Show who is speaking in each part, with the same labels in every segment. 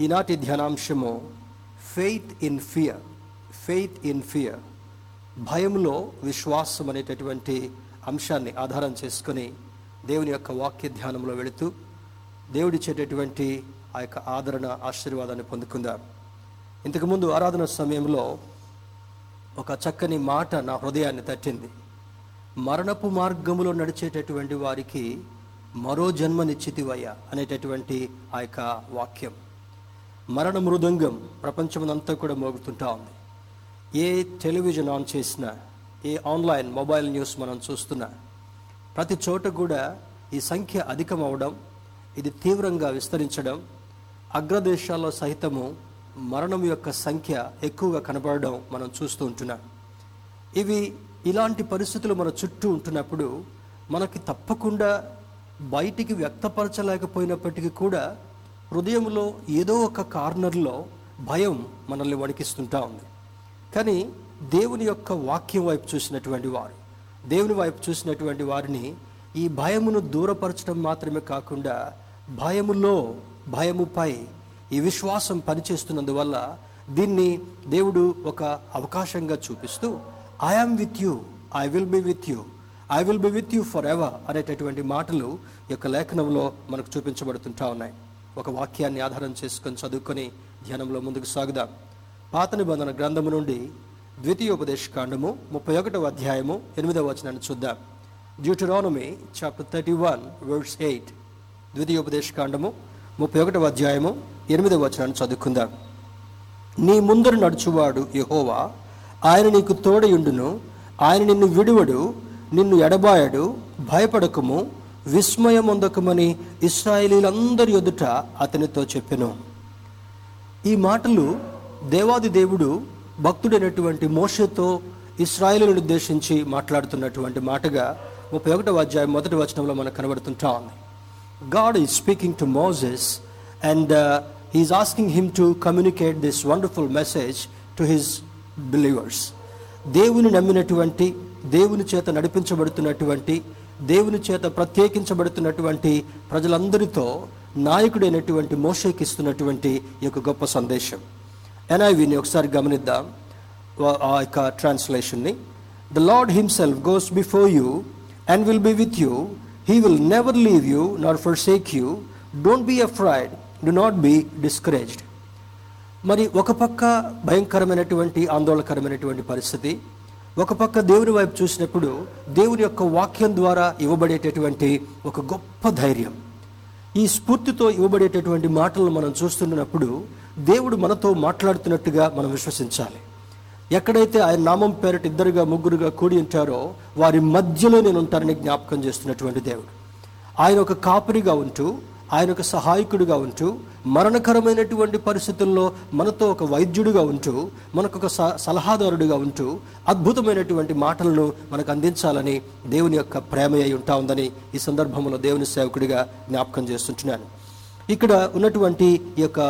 Speaker 1: ఈనాటి ధ్యానాంశము faith in fear faith in fear భయంలో విశ్వాసం అనేటటువంటి అంశాన్ని ఆధారం చేసుకొని దేవుని యొక్క వాక్య ధ్యానంలో వెళుతూ దేవుడిచ్చేటటువంటి ఆ యొక్క ఆదరణ ఆశీర్వాదాన్ని పొందుకుందాం. ఇంతకుముందు ఆరాధన సమయంలో ఒక చక్కని మాట నా హృదయాన్ని తట్టింది. మరణపు మార్గములో నడిచేటటువంటి వారికి మరో జన్మనిచ్చితివయ్య అనేటటువంటి ఆ యొక్క వాక్యం. మరణ మృదంగం ప్రపంచమంతా కూడా మోగుతుంటా ఉంది. ఏ టెలివిజన్ ఆన్ చేసినా ఏ ఆన్లైన్ మొబైల్ న్యూస్ మనం చూస్తున్నా ప్రతి చోట కూడా ఈ సంఖ్య అధికం అవడం ఇది తీవ్రంగా విస్తరించడం అగ్రదేశాల్లో సహితము మరణం యొక్క సంఖ్య ఎక్కువగా కనబడడం మనం చూస్తూ ఉంటున్నాం. ఇవి ఇలాంటి పరిస్థితులు మన చుట్టూ ఉంటున్నప్పుడు మనకి తప్పకుండా బయటికి వ్యక్తపరచలేకపోయినప్పటికీ కూడా హృదయంలో ఏదో ఒక కార్నర్లో భయం మనల్ని వణికిస్తుంటా ఉంది. కానీ దేవుని యొక్క వాక్యం వైపు చూసినటువంటి వారు దేవుని వైపు చూసినటువంటి వారిని ఈ భయమును దూరపరచడం మాత్రమే కాకుండా భయములో భయముపై ఈ విశ్వాసం పనిచేస్తున్నందువల్ల దీన్ని దేవుడు ఒక అవకాశంగా చూపిస్తూ I am with you I will be with you I will be with you forever అనేటటువంటి మాటలు యొక్క లేఖనంలో మనకు చూపించబడుతుంటా ఉన్నాయి. ఒక వాక్యాన్ని ఆధారం చేసుకొని చదువుకొని ధ్యానంలో ముందుకు సాగుదాం. పాత నిబంధన గ్రంథము నుండి ద్వితీయోపదేశ కాండము ముప్పై ఒకటవ అధ్యాయము ఎనిమిదవ వచనాన్ని చూద్దాం. Deuteronomy chapter thirty one words eight ద్వితీయోపదేశ కాండము ముప్పై ఒకటవ అధ్యాయము ఎనిమిదవ వచనాన్ని చదువుకుందాం. నీ ముందర నడుచువాడు యహోవా ఆయన నీకు తోడయుండును ఆయన నిన్ను విడువడు నిన్ను ఎడబాయడు భయపడకము. విస్మయమొందకమని ఇస్రాయేలీలందరి ఎదుట అతనితో చెప్పెను. ఈ మాటలు దేవాది దేవుడు భక్తుడైనటువంటి మోషతో ఇస్రాయేలును ఉద్దేశించి మాట్లాడుతున్నటువంటి మాటగా ముప్పై ఒకటవ అధ్యాయం మొదటి వచనంలో మనకు కనబడుతుంటా ఉంది God is speaking to Moses and he's asking him to communicate this wonderful message to his believers దేవుని నమ్మినటువంటి దేవుని చేత నడిపించబడుతున్నటువంటి దేవుని చేత ప్రత్యేకించబడుతున్నటువంటి ప్రజలందరితో నాయకుడైనటువంటి మోషేకి ఇస్తున్నటువంటి ఈ యొక్క గొప్ప సందేశం. ఎన్ఐవిని ఒకసారి గమనిద్దాం. ఆ యొక్క ట్రాన్స్లేషన్ని. The Lord himself goes before you and will be with you he will never leave you not forsake you don't be afraid do not be discouraged మరి ఒక పక్క భయంకరమైనటువంటి ఆందోళనకరమైనటువంటి పరిస్థితి. ఒక పక్క దేవుని వైపు చూసినప్పుడు దేవుని యొక్క వాక్యం ద్వారా ఇవ్వబడేటటువంటి ఒక గొప్ప ధైర్యం. ఈ స్ఫూర్తితో ఇవ్వబడేటటువంటి మాటలను మనం చూస్తున్నప్పుడు దేవుడు మనతో మాట్లాడుతున్నట్టుగా మనం విశ్వసించాలి. ఎక్కడైతే ఆయన నామం పేరట ఇద్దరుగా ముగ్గురుగా కూడి ఉంటారో వారి మధ్యలో నేను ఉంటానని జ్ఞాపకం చేస్తున్నటువంటి దేవుడు. ఆయన ఒక కాపరిగా ఉంటూ ఆయన ఒక సహాయకుడిగా ఉంటూ మరణకరమైనటువంటి పరిస్థితుల్లో మనతో ఒక వైద్యుడిగా ఉంటూ మనకు ఒక స- సలహాదారుడిగా ఉంటూ అద్భుతమైనటువంటి మాటలను మనకు అందించాలని దేవుని యొక్క ప్రేమ అయి ఉంటా ఉందని ఈ సందర్భంలో దేవుని సేవకుడిగా జ్ఞాపకం చేస్తుంటున్నాను. ఇక్కడ ఉన్నటువంటి ఈ యొక్క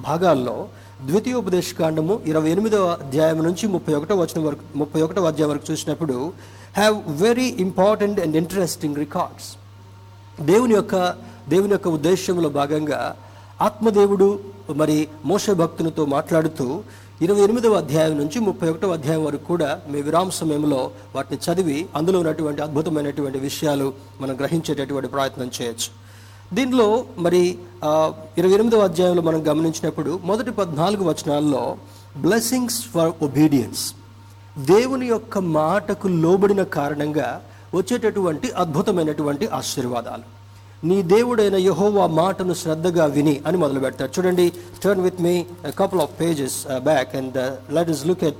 Speaker 1: భాగాల్లో ద్వితీయోపదేశ కాండము ఇరవై ఎనిమిదవ అధ్యాయం నుంచి ముప్పై ఒకటో వచనం వరకు ముప్పై ఒకటో అధ్యాయం వరకు చూసినప్పుడు have very important and interesting records దేవుని యొక్క దేవుని యొక్క ఉద్దేశంలో భాగంగా ఆత్మదేవుడు మరి మోస భక్తునితో మాట్లాడుతూ ఇరవై ఎనిమిదవ అధ్యాయం నుంచి ముప్పై ఒకటవ అధ్యాయం వరకు కూడా మీ విరామ సమయంలో వాటిని చదివి అందులో ఉన్నటువంటి అద్భుతమైనటువంటి విషయాలు మనం గ్రహించేటటువంటి ప్రయత్నం చేయొచ్చు. దీనిలో మరి ఇరవై ఎనిమిదవ అధ్యాయంలో మనం గమనించినప్పుడు మొదటి పద్నాలుగు వచనాల్లో బ్లెస్సింగ్స్ ఫర్ ఒబీడియన్స్ దేవుని యొక్క మాటకు లోబడిన కారణంగా వచ్చేటటువంటి అద్భుతమైనటువంటి ఆశీర్వాదాలు. నీ దేవుడైన యహోవా మాటను శ్రద్ధగా విని అని మొదలు పెడతాడు. చూడండి turn with me couple of pages back and let us look at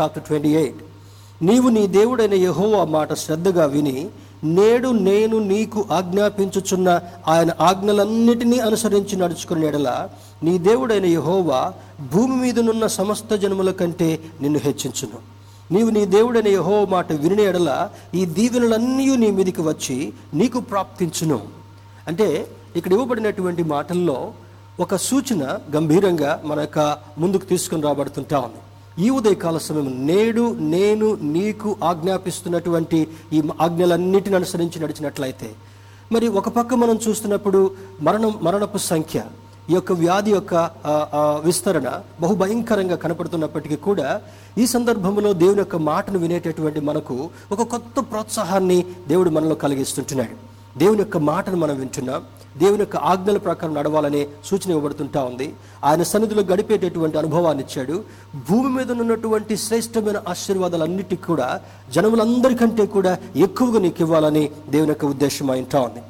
Speaker 1: chapter twenty eight నీవు నీ దేవుడైన యహోవా మాట శ్రద్ధగా విని నేడు నేను నీకు ఆజ్ఞాపించుచున్న ఆయన ఆజ్ఞలన్నిటినీ అనుసరించి నడుచుకుని ఎడల నీ దేవుడైన యహోవా భూమి మీదనున్న సమస్త జనముల కంటే నిన్ను హెచ్చించును. నీవు నీ దేవుడైన యహోవ మాట విని ఎడల ఈ దీవెనలన్నీ నీ మీదికి వచ్చి నీకు ప్రాప్తించును. అంటే ఇక్కడ ఇవ్వబడినటువంటి మాటల్లో ఒక సూచన గంభీరంగా మన యొక్క ముందుకు తీసుకుని రాబడుతుంటా ఉంది. ఈ ఉదయకాల సమయం నేడు నేను నీకు ఆజ్ఞాపిస్తున్నటువంటి ఈ ఆజ్ఞలన్నిటిని అనుసరించి నడిచినట్లయితే మరి ఒక పక్క మనం చూస్తున్నప్పుడు మరణం మరణపు సంఖ్య ఈ యొక్క వ్యాధి యొక్క విస్తరణ బహు భయంకరంగా కనపడుతున్నప్పటికీ కూడా ఈ సందర్భంలో దేవుని యొక్క మాటను వినేటటువంటి మనకు ఒక కొత్త ప్రోత్సాహాన్ని దేవుడు మనలో కలిగిస్తుంటున్నాడు. దేవుని యొక్క మాటను మనం వింటున్నాం. దేవుని యొక్క ఆజ్ఞల ప్రకారం నడవాలనే సూచన ఇవ్వబడుతుంటా ఉంది. ఆయన సన్నిధిలో గడిపేటటువంటి అనుభవాన్ని ఇచ్చాడు. భూమి మీద ఉన్నటువంటి శ్రేష్టమైన ఆశీర్వాదాలన్నిటికీ కూడా జనములందరికంటే కూడా ఎక్కువగా నీకు ఇవ్వాలని దేవుని యొక్క ఉద్దేశం అయింటా ఉంది.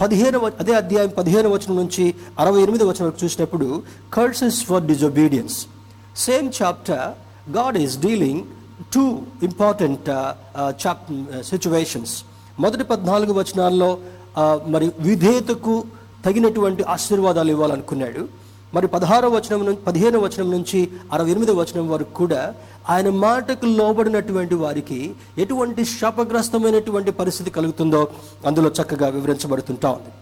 Speaker 1: పదిహేను అదే అధ్యాయం పదిహేను వచనం నుంచి అరవై ఎనిమిది వచనం వరకు చూసినప్పుడు curses for disobedience same chapter God is dealing to important chap situations మొదటి పద్నాలుగు వచనాల్లో మరి విధేయతకు తగినటువంటి ఆశీర్వాదాలు ఇవ్వాలనుకున్నాడు. మరి పదహారో వచనం నుంచి పదిహేను వచనం నుంచి అరవై ఎనిమిదో వచనం వరకు కూడా ఆయన మాటకు లోబడినటువంటి వారికి ఎటువంటి శాపగ్రస్తమైనటువంటి పరిస్థితి కలుగుతుందో అందులో చక్కగా వివరించబడుతుంటా ఉంది.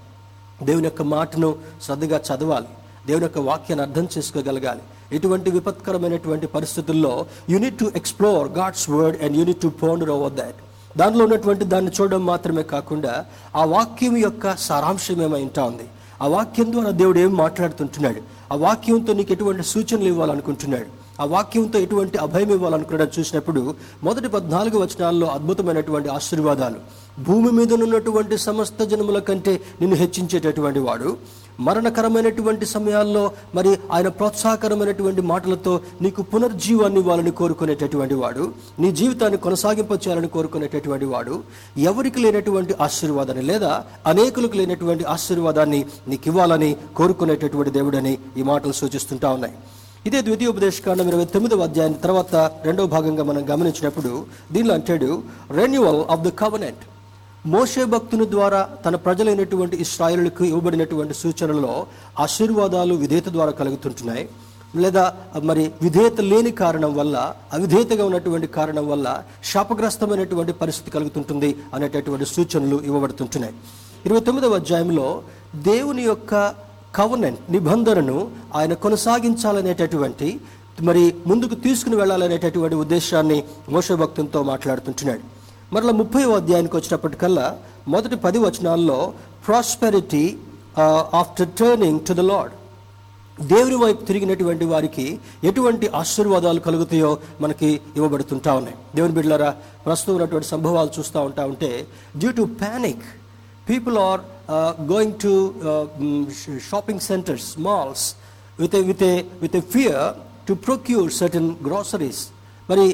Speaker 1: దేవుని యొక్క మాటను శ్రద్ధగా చదవాలి. దేవుని యొక్క వాక్యాన్ని అర్థం చేసుకోగలగాలి. ఎటువంటి విపత్కరమైనటువంటి పరిస్థితుల్లో you need to explore God's word and you need to ponder over that దానిలో ఉన్నటువంటి దాన్ని చూడడం మాత్రమే కాకుండా ఆ వాక్యం యొక్క సారాంశం ఏమైంటా ఉంది. ఆ వాక్యం ద్వారా దేవుడు ఏం మాట్లాడుతుంటున్నాడు? ఆ వాక్యంతో నీకు ఎటువంటి సూచనలు ఇవ్వాలనుకుంటున్నాడు? ఆ వాక్యంతో ఎటువంటి అభయం ఇవ్వాలనుకున్నాడు చూసినప్పుడు మొదటి పద్నాలుగు వచనాల్లో అద్భుతమైనటువంటి ఆశీర్వాదాలు. భూమి మీద ఉన్నటువంటి సమస్త జనముల కంటే నిన్ను హెచ్చించేటటువంటి వాడు మరణకరమైనటువంటి సమయాల్లో మరి ఆయన ప్రోత్సాహకరమైనటువంటి మాటలతో నీకు పునర్జీవాన్ని ఇవ్వాలని కోరుకునేటటువంటి వాడు నీ జీవితాన్ని కొనసాగింపచేయాలని కోరుకునేటటువంటి వాడు ఎవరికి లేనటువంటి ఆశీర్వాదాన్ని లేదా అనేకులకు లేనటువంటి ఆశీర్వాదాన్ని నీకు ఇవ్వాలని కోరుకునేటటువంటి దేవుడని ఈ మాటలు సూచిస్తుంటా ఉన్నాయి. ఇదే ద్వితీయోపదేశకాండం ఇరవై తొమ్మిదవ అధ్యాయం తర్వాత రెండవ భాగంగా మనం గమనించినప్పుడు దీనిలో అంటాడు రెన్యువల్ ఆఫ్ ద కవనెంట్ మోసే భక్తుని ద్వారా తన ప్రజలైనటువంటి ఇస్రాయిలకు ఇవ్వబడినటువంటి సూచనలలో ఆశీర్వాదాలు విధేయత ద్వారా కలుగుతుంటున్నాయి. లేదా మరి విధేయత లేని కారణం వల్ల అవిధేయతగా ఉన్నటువంటి కారణం వల్ల శాపగ్రస్తమైనటువంటి పరిస్థితి కలుగుతుంటుంది అనేటటువంటి సూచనలు ఇవ్వబడుతుంటున్నాయి. ఇరవై తొమ్మిదవ అధ్యాయంలో దేవుని యొక్క కవనెంట్ నిబంధనను ఆయన కొనసాగించాలనేటటువంటి మరి ముందుకు తీసుకుని వెళ్ళాలనేటటువంటి ఉద్దేశాన్ని మోష మాట్లాడుతుంటున్నాడు. మరలా ముప్పై అధ్యాయానికి వచ్చినప్పటికల్లా మొదటి పది వచనాల్లో prosperity after turning to the Lord దేవుని వైపు తిరిగినటువంటి వారికి ఎటువంటి ఆశీర్వాదాలు కలుగుతాయో మనకి ఇవ్వబడుతుంటా ఉన్నాయి. దేవుని బిడ్డలారా ప్రస్తుతం ఉన్నటువంటి సంభవాలు చూస్తూ ఉంటా ఉంటే due to panic people are going to shopping centres malls with with with a fear to procure certain groceries మరి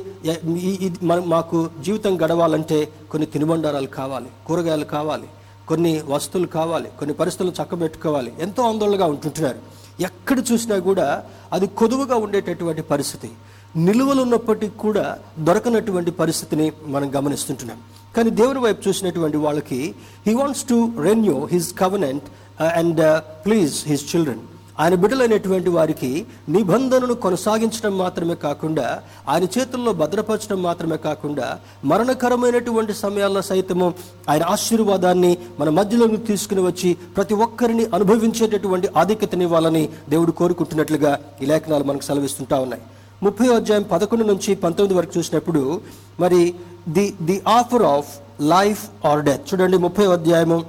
Speaker 1: మాకు జీవితం గడవాలంటే కొన్ని తినుబండారాలు కావాలి కూరగాయలు కావాలి కొన్ని వస్తువులు కావాలి కొన్ని పరిస్థితులు చక్కబెట్టుకోవాలి. ఎంతో ఆందోళనగా ఉంటుంటున్నారు. ఎక్కడ చూసినా కూడా అది కొదువుగా ఉండేటటువంటి పరిస్థితి. నిలువలు ఉన్నప్పటికీ కూడా దొరకనటువంటి పరిస్థితిని మనం గమనిస్తుంటున్నాం. కానీ దేవుని వైపు చూసినటువంటి వాళ్ళకి he wants to renew his covenant and please his children ఆయన బిడ్డలైనటువంటి వారికి నిబంధనను కొనసాగించడం మాత్రమే కాకుండా ఆయన చేతుల్లో భద్రపరచడం మాత్రమే కాకుండా మరణకరమైనటువంటి సమయాల్లో సైతము ఆయన ఆశీర్వాదాన్ని మన మధ్యలోకి తీసుకుని వచ్చి ప్రతి ఒక్కరిని అనుభవించేటటువంటి ఆధిక్యతనివ్వాలని దేవుడు కోరుకుంటున్నట్లుగా ఈ లేఖనాలు మనకు సెలవిస్తుంటా ఉన్నాయి. ముప్పై అధ్యాయం పదకొండు నుంచి పంతొమ్మిది వరకు చూసినప్పుడు మరి the the offer of life or death. చూడండి ముప్పై అధ్యాయము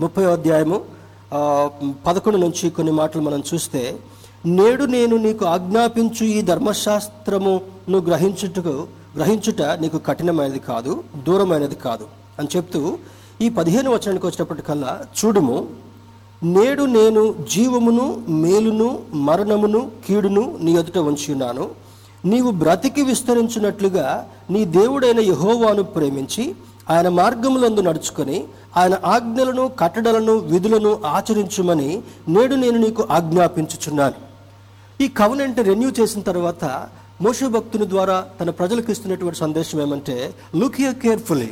Speaker 1: ముప్పై అధ్యాయము పదకొండు నుంచి కొన్ని మాటలు మనం చూస్తే నేడు నేను నీకు ఆజ్ఞాపించు ఈ ధర్మశాస్త్రమును గ్రహించుటకు గ్రహించుట నీకు కఠినమైనది కాదు దూరమైనది కాదు అని చెప్తూ ఈ పదిహేను వచనానికి వచ్చినప్పటికల్లా చూడుము. నేడు నేను జీవమును మేలును మరణమును కీడును నీ ఎదుట ఉంచి ఉన్నాను. నీవు బ్రతికి విస్తరించినట్లుగా నీ దేవుడైన యహోవాను ప్రేమించి ఆయన మార్గములందు నడుచుకొని ఆయన ఆజ్ఞలను కట్టడలను విధులను ఆచరించుమని నేడు నేను నీకు ఆజ్ఞాపించుచున్నాను. ఈ కవనెంట్ రెన్యూ చేసిన తర్వాత మోషే భక్తుని ద్వారా తన ప్రజలకు ఇస్తున్నటువంటి సందేశం ఏమంటే లుక్ హియర్ కేర్ఫుల్లీ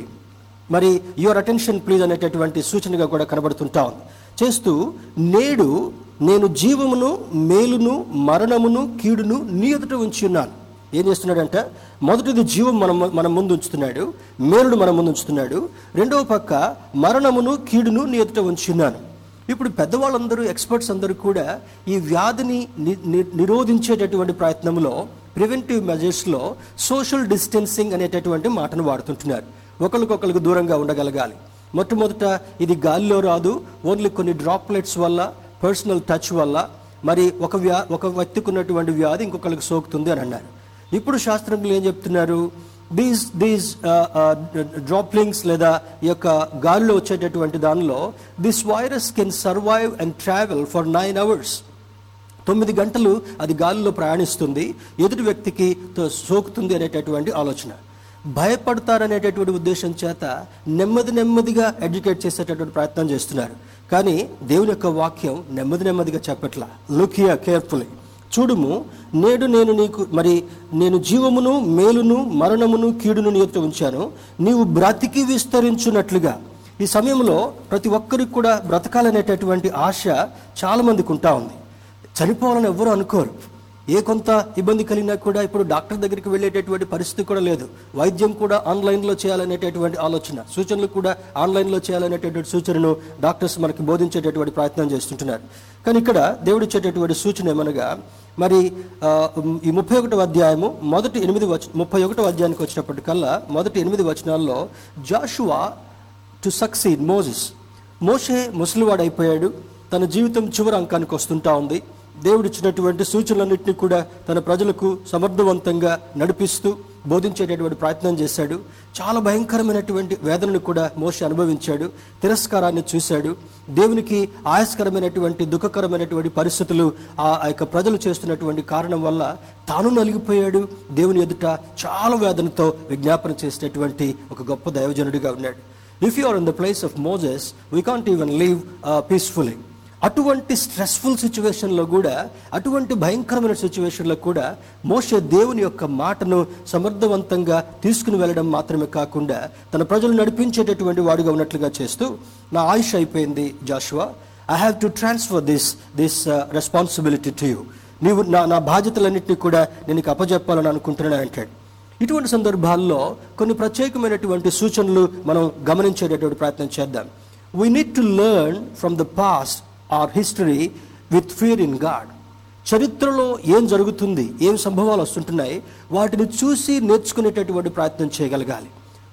Speaker 1: మరి యువర్ అటెన్షన్ ప్లీజ్ అనేటటువంటి సూచనగా కూడా కనబడుతుంటా ఉంది. చేస్తూ నేడు నేను జీవమును మేలును మరణమును కీడును నీ ఎదుట ఉంచి ఉన్నాను. ఏం చేస్తున్నాడంటే మొదటిది జీవం మనం మన ముందు ఉంచుతున్నాడు మేలుడు మన ముందు ఉంచుతున్నాడు రెండవ పక్క మరణమును కీడును నీ ఎదుట ఉంచి ఉన్నాను ఇప్పుడు పెద్దవాళ్ళందరూ ఎక్స్పర్ట్స్ అందరూ కూడా ఈ వ్యాధిని ని- నిరోధించేటటువంటి ప్రయత్నంలో ప్రివెంటివ్ మెజర్స్లో సోషల్ డిస్టెన్సింగ్ అనేటటువంటి మాటను వాడుతుంటున్నారు. ఒకరికొకరికి దూరంగా ఉండగలగాలి. మొట్టమొదట ఇది గాలిలో రాదు ఓన్లీ కొన్ని డ్రాప్లెట్స్ వల్ల పర్సనల్ టచ్ వల్ల మరి ఒక వ్యా ఒక వ్యక్తికి ఉన్నటువంటి వ్యాధి ఇంకొకరికి సోకుతుంది అని అన్నారు. ఇప్పుడు శాస్త్రజ్ఞులు ఏం చెప్తున్నారు? దీస్ దీస్ డ్రాప్లింగ్స్ లేదా ఈ యొక్క గాలిలో వచ్చేటటువంటి దానిలో this virus can survive and travel for nine hours తొమ్మిది గంటలు అది గాలిలో ప్రయాణిస్తుంది ఎదుటి వ్యక్తికి సోకుతుంది అనేటటువంటి ఆలోచన. భయపడతారనేటటువంటి ఉద్దేశం చేత నెమ్మది నెమ్మదిగా ఎడ్యుకేట్ చేసేటటువంటి ప్రయత్నం చేస్తున్నారు. కానీ దేవుని యొక్క వాక్యం నెమ్మది నెమ్మదిగా చెప్పట్లా. లుక్ హియర్ కేర్ఫుల్లీ చూడుము నేడు నేను నీకు మరి నేను జీవమును మేలును మరణమును కీడును నీతో ఉంచాను. నీవు బ్రతికి విస్తరించున్నట్లుగా ఈ సమయంలో ప్రతి ఒక్కరికి కూడా బ్రతకాలనేటటువంటి ఆశ చాలామందికి ఉంటా ఉంది. చనిపోవాలని ఎవ్వరూ అనుకోరు. ఏ కొంత ఇబ్బంది కలిగినా కూడా ఇప్పుడు డాక్టర్ దగ్గరికి వెళ్ళేటటువంటి పరిస్థితి కూడా లేదు. వైద్యం కూడా ఆన్లైన్లో చేయాలనేటటువంటి ఆలోచన. సూచనలు కూడా ఆన్లైన్లో చేయాలనేటటువంటి సూచనను డాక్టర్స్ మనకి బోధించేటటువంటి ప్రయత్నం చేస్తుంటున్నారు. కానీ ఇక్కడ దేవుడిచ్చేటటువంటి సూచన ఏమనగా మరి ఈ ముప్పై ఒకటో అధ్యాయము మొదటి ఎనిమిది వచ ముప్పై ఒకటో అధ్యాయానికి వచ్చినప్పటికల్లా మొదటి ఎనిమిది వచనాల్లో జాషువా టు సక్సీడ్ మోజెస్ మోషే ముసలివాడైపోయాడు. తన జీవితం చివరి అంకానికి వస్తుంటా ఉంది. దేవుడిచ్చినటువంటి సూచనలన్నింటినీ కూడా తన ప్రజలకు సమర్థవంతంగా నడిపిస్తూ బోధించేటటువంటి ప్రయత్నం చేశాడు. చాలా భయంకరమైనటువంటి వేదనను కూడా మోషే అనుభవించాడు. తిరస్కారాన్ని చూశాడు. దేవునికి ఆయాస్కరమైనటువంటి దుఃఖకరమైనటువంటి పరిస్థితులు ఆ యొక్క ప్రజలు చేస్తున్నటువంటి కారణం వల్ల తాను నలిగిపోయాడు. దేవుని ఎదుట చాలా వేదనతో విజ్ఞాపన చేసేటటువంటి ఒక గొప్ప దైవజనుడిగా ఉన్నాడు. If you are in the place of Moses we can't even leave peacefully అటువంటి స్ట్రెస్ఫుల్ సిచ్యువేషన్లో కూడా అటువంటి భయంకరమైన సిచ్యువేషన్లో కూడా మోషే దేవుని యొక్క మాటను సమర్థవంతంగా తీసుకుని వెళ్ళడం మాత్రమే కాకుండా తన ప్రజలు నడిపించేటటువంటి వాడుగా ఉన్నట్లుగా చేస్తూ నా ఆయుష్ అయిపోయింది Joshua. I have to transfer this this responsibility to you నీవు నా నా బాధ్యతలన్నింటినీ కూడా నేను అప్పజెప్పాలని అనుకుంటున్నాను అంటాడు. ఇటువంటి సందర్భాల్లో కొన్ని ప్రత్యేకమైనటువంటి సూచనలు మనం గమనించేటటువంటి ప్రయత్నం చేద్దాం. We need to learn from the past or history with fear in God. చరిత్రలో ఏం జరుగుతుంది ఏం సంభవాలు వస్తుంటున్నాయి వాటిని చూసి నేర్చుకునేటటువంటి ప్రయత్నం చేయగలగాలి.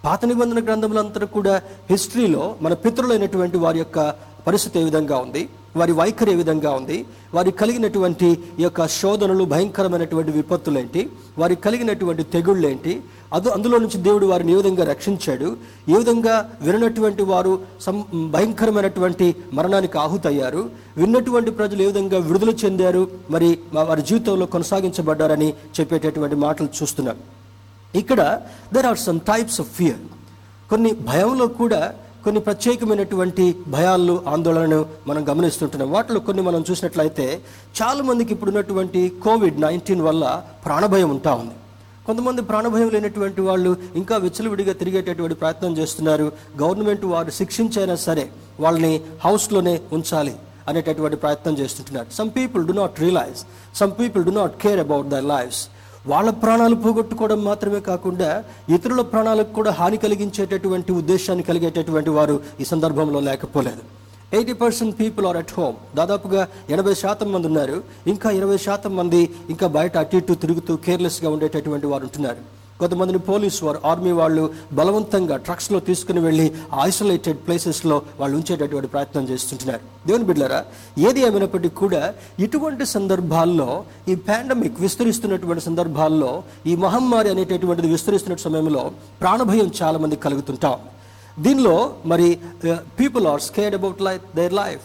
Speaker 1: పాత నిబంధన గ్రంథములంతా కూడా హిస్టరీలో మన పితరులైనటువంటి వారి యొక్క పరిస్థితి ఏ విధంగా ఉంది వారి వైఖరి ఏ విధంగా ఉంది వారి కలిగినటువంటి ఈ యొక్క శోధనలు భయంకరమైనటువంటి విపత్తులు ఏంటి వారికి కలిగినటువంటి తెగుళ్ళు ఏంటి అది అందులో నుంచి దేవుడు వారిని ఏ విధంగా రక్షించాడు? ఏ విధంగా విననటువంటి వారు సం భయంకరమైనటువంటి మరణానికి ఆహుతయ్యారు? విన్నటువంటి ప్రజలు ఏ విధంగా విడుదల చెందారు? మరి వారి జీవితంలో కొనసాగించబడ్డారని చెప్పేటటువంటి మాటలు చూస్తున్నాం. ఇక్కడ there are some types of fear కొన్ని భయంలో కూడా కొన్ని ప్రత్యేకమైనటువంటి భయాలు ఆందోళనను మనం గమనిస్తుంటున్నాం. వాటిలో కొన్ని మనం చూసినట్లయితే చాలామందికి ఇప్పుడున్నటువంటి కోవిడ్ నైన్టీన్ వల్ల ప్రాణభయం ఉంటా ఉంది. కొంతమంది ప్రాణభయం లేనటువంటి వాళ్ళు ఇంకా విచ్చలవిడిగా తిరిగేటటువంటి ప్రయత్నం చేస్తున్నారు. గవర్నమెంట్ వారు శిక్షించైనా సరే వాళ్ళని హౌస్లోనే ఉంచాలి అనేటటువంటి ప్రయత్నం చేస్తుంటున్నారు. Some people do not realise some people do not care about their lives వాళ్ళ ప్రాణాలు పోగొట్టుకోవడం మాత్రమే కాకుండా ఇతరుల ప్రాణాలకు కూడా హాని కలిగించేటటువంటి ఉద్దేశాన్ని కలిగేటటువంటి వారు ఈ సందర్భంలో లేకపోలేదు. Eighty percent people are at home. దాదాపుగా ఎనభై శాతం మంది ఉన్నారు. ఇంకా ఇరవై శాతం మంది ఇంకా బయట అటు ఇటు తిరుగుతూ కేర్లెస్గా ఉండేటటువంటి వారు ఉంటున్నారు. కొంతమందిని పోలీస్ వారు ఆర్మీ వాళ్ళు బలవంతంగా ట్రక్స్లో తీసుకుని వెళ్ళి ఐసోలేటెడ్ ప్లేసెస్లో వాళ్ళు ఉంచేటటువంటి ప్రయత్నం చేస్తుంటున్నారు. దేవుని బిడ్డలారా ఏది ఏమైనప్పటికీ కూడా ఇటువంటి సందర్భాల్లో ఈ పాండమిక్ విస్తరిస్తున్నటువంటి సందర్భాల్లో ఈ మహమ్మారి అనేటటువంటిది విస్తరిస్తున్న సమయంలో ప్రాణభయం చాలా మంది కలుగుతుంటాం. దీనిలో మరి people are scared about life their life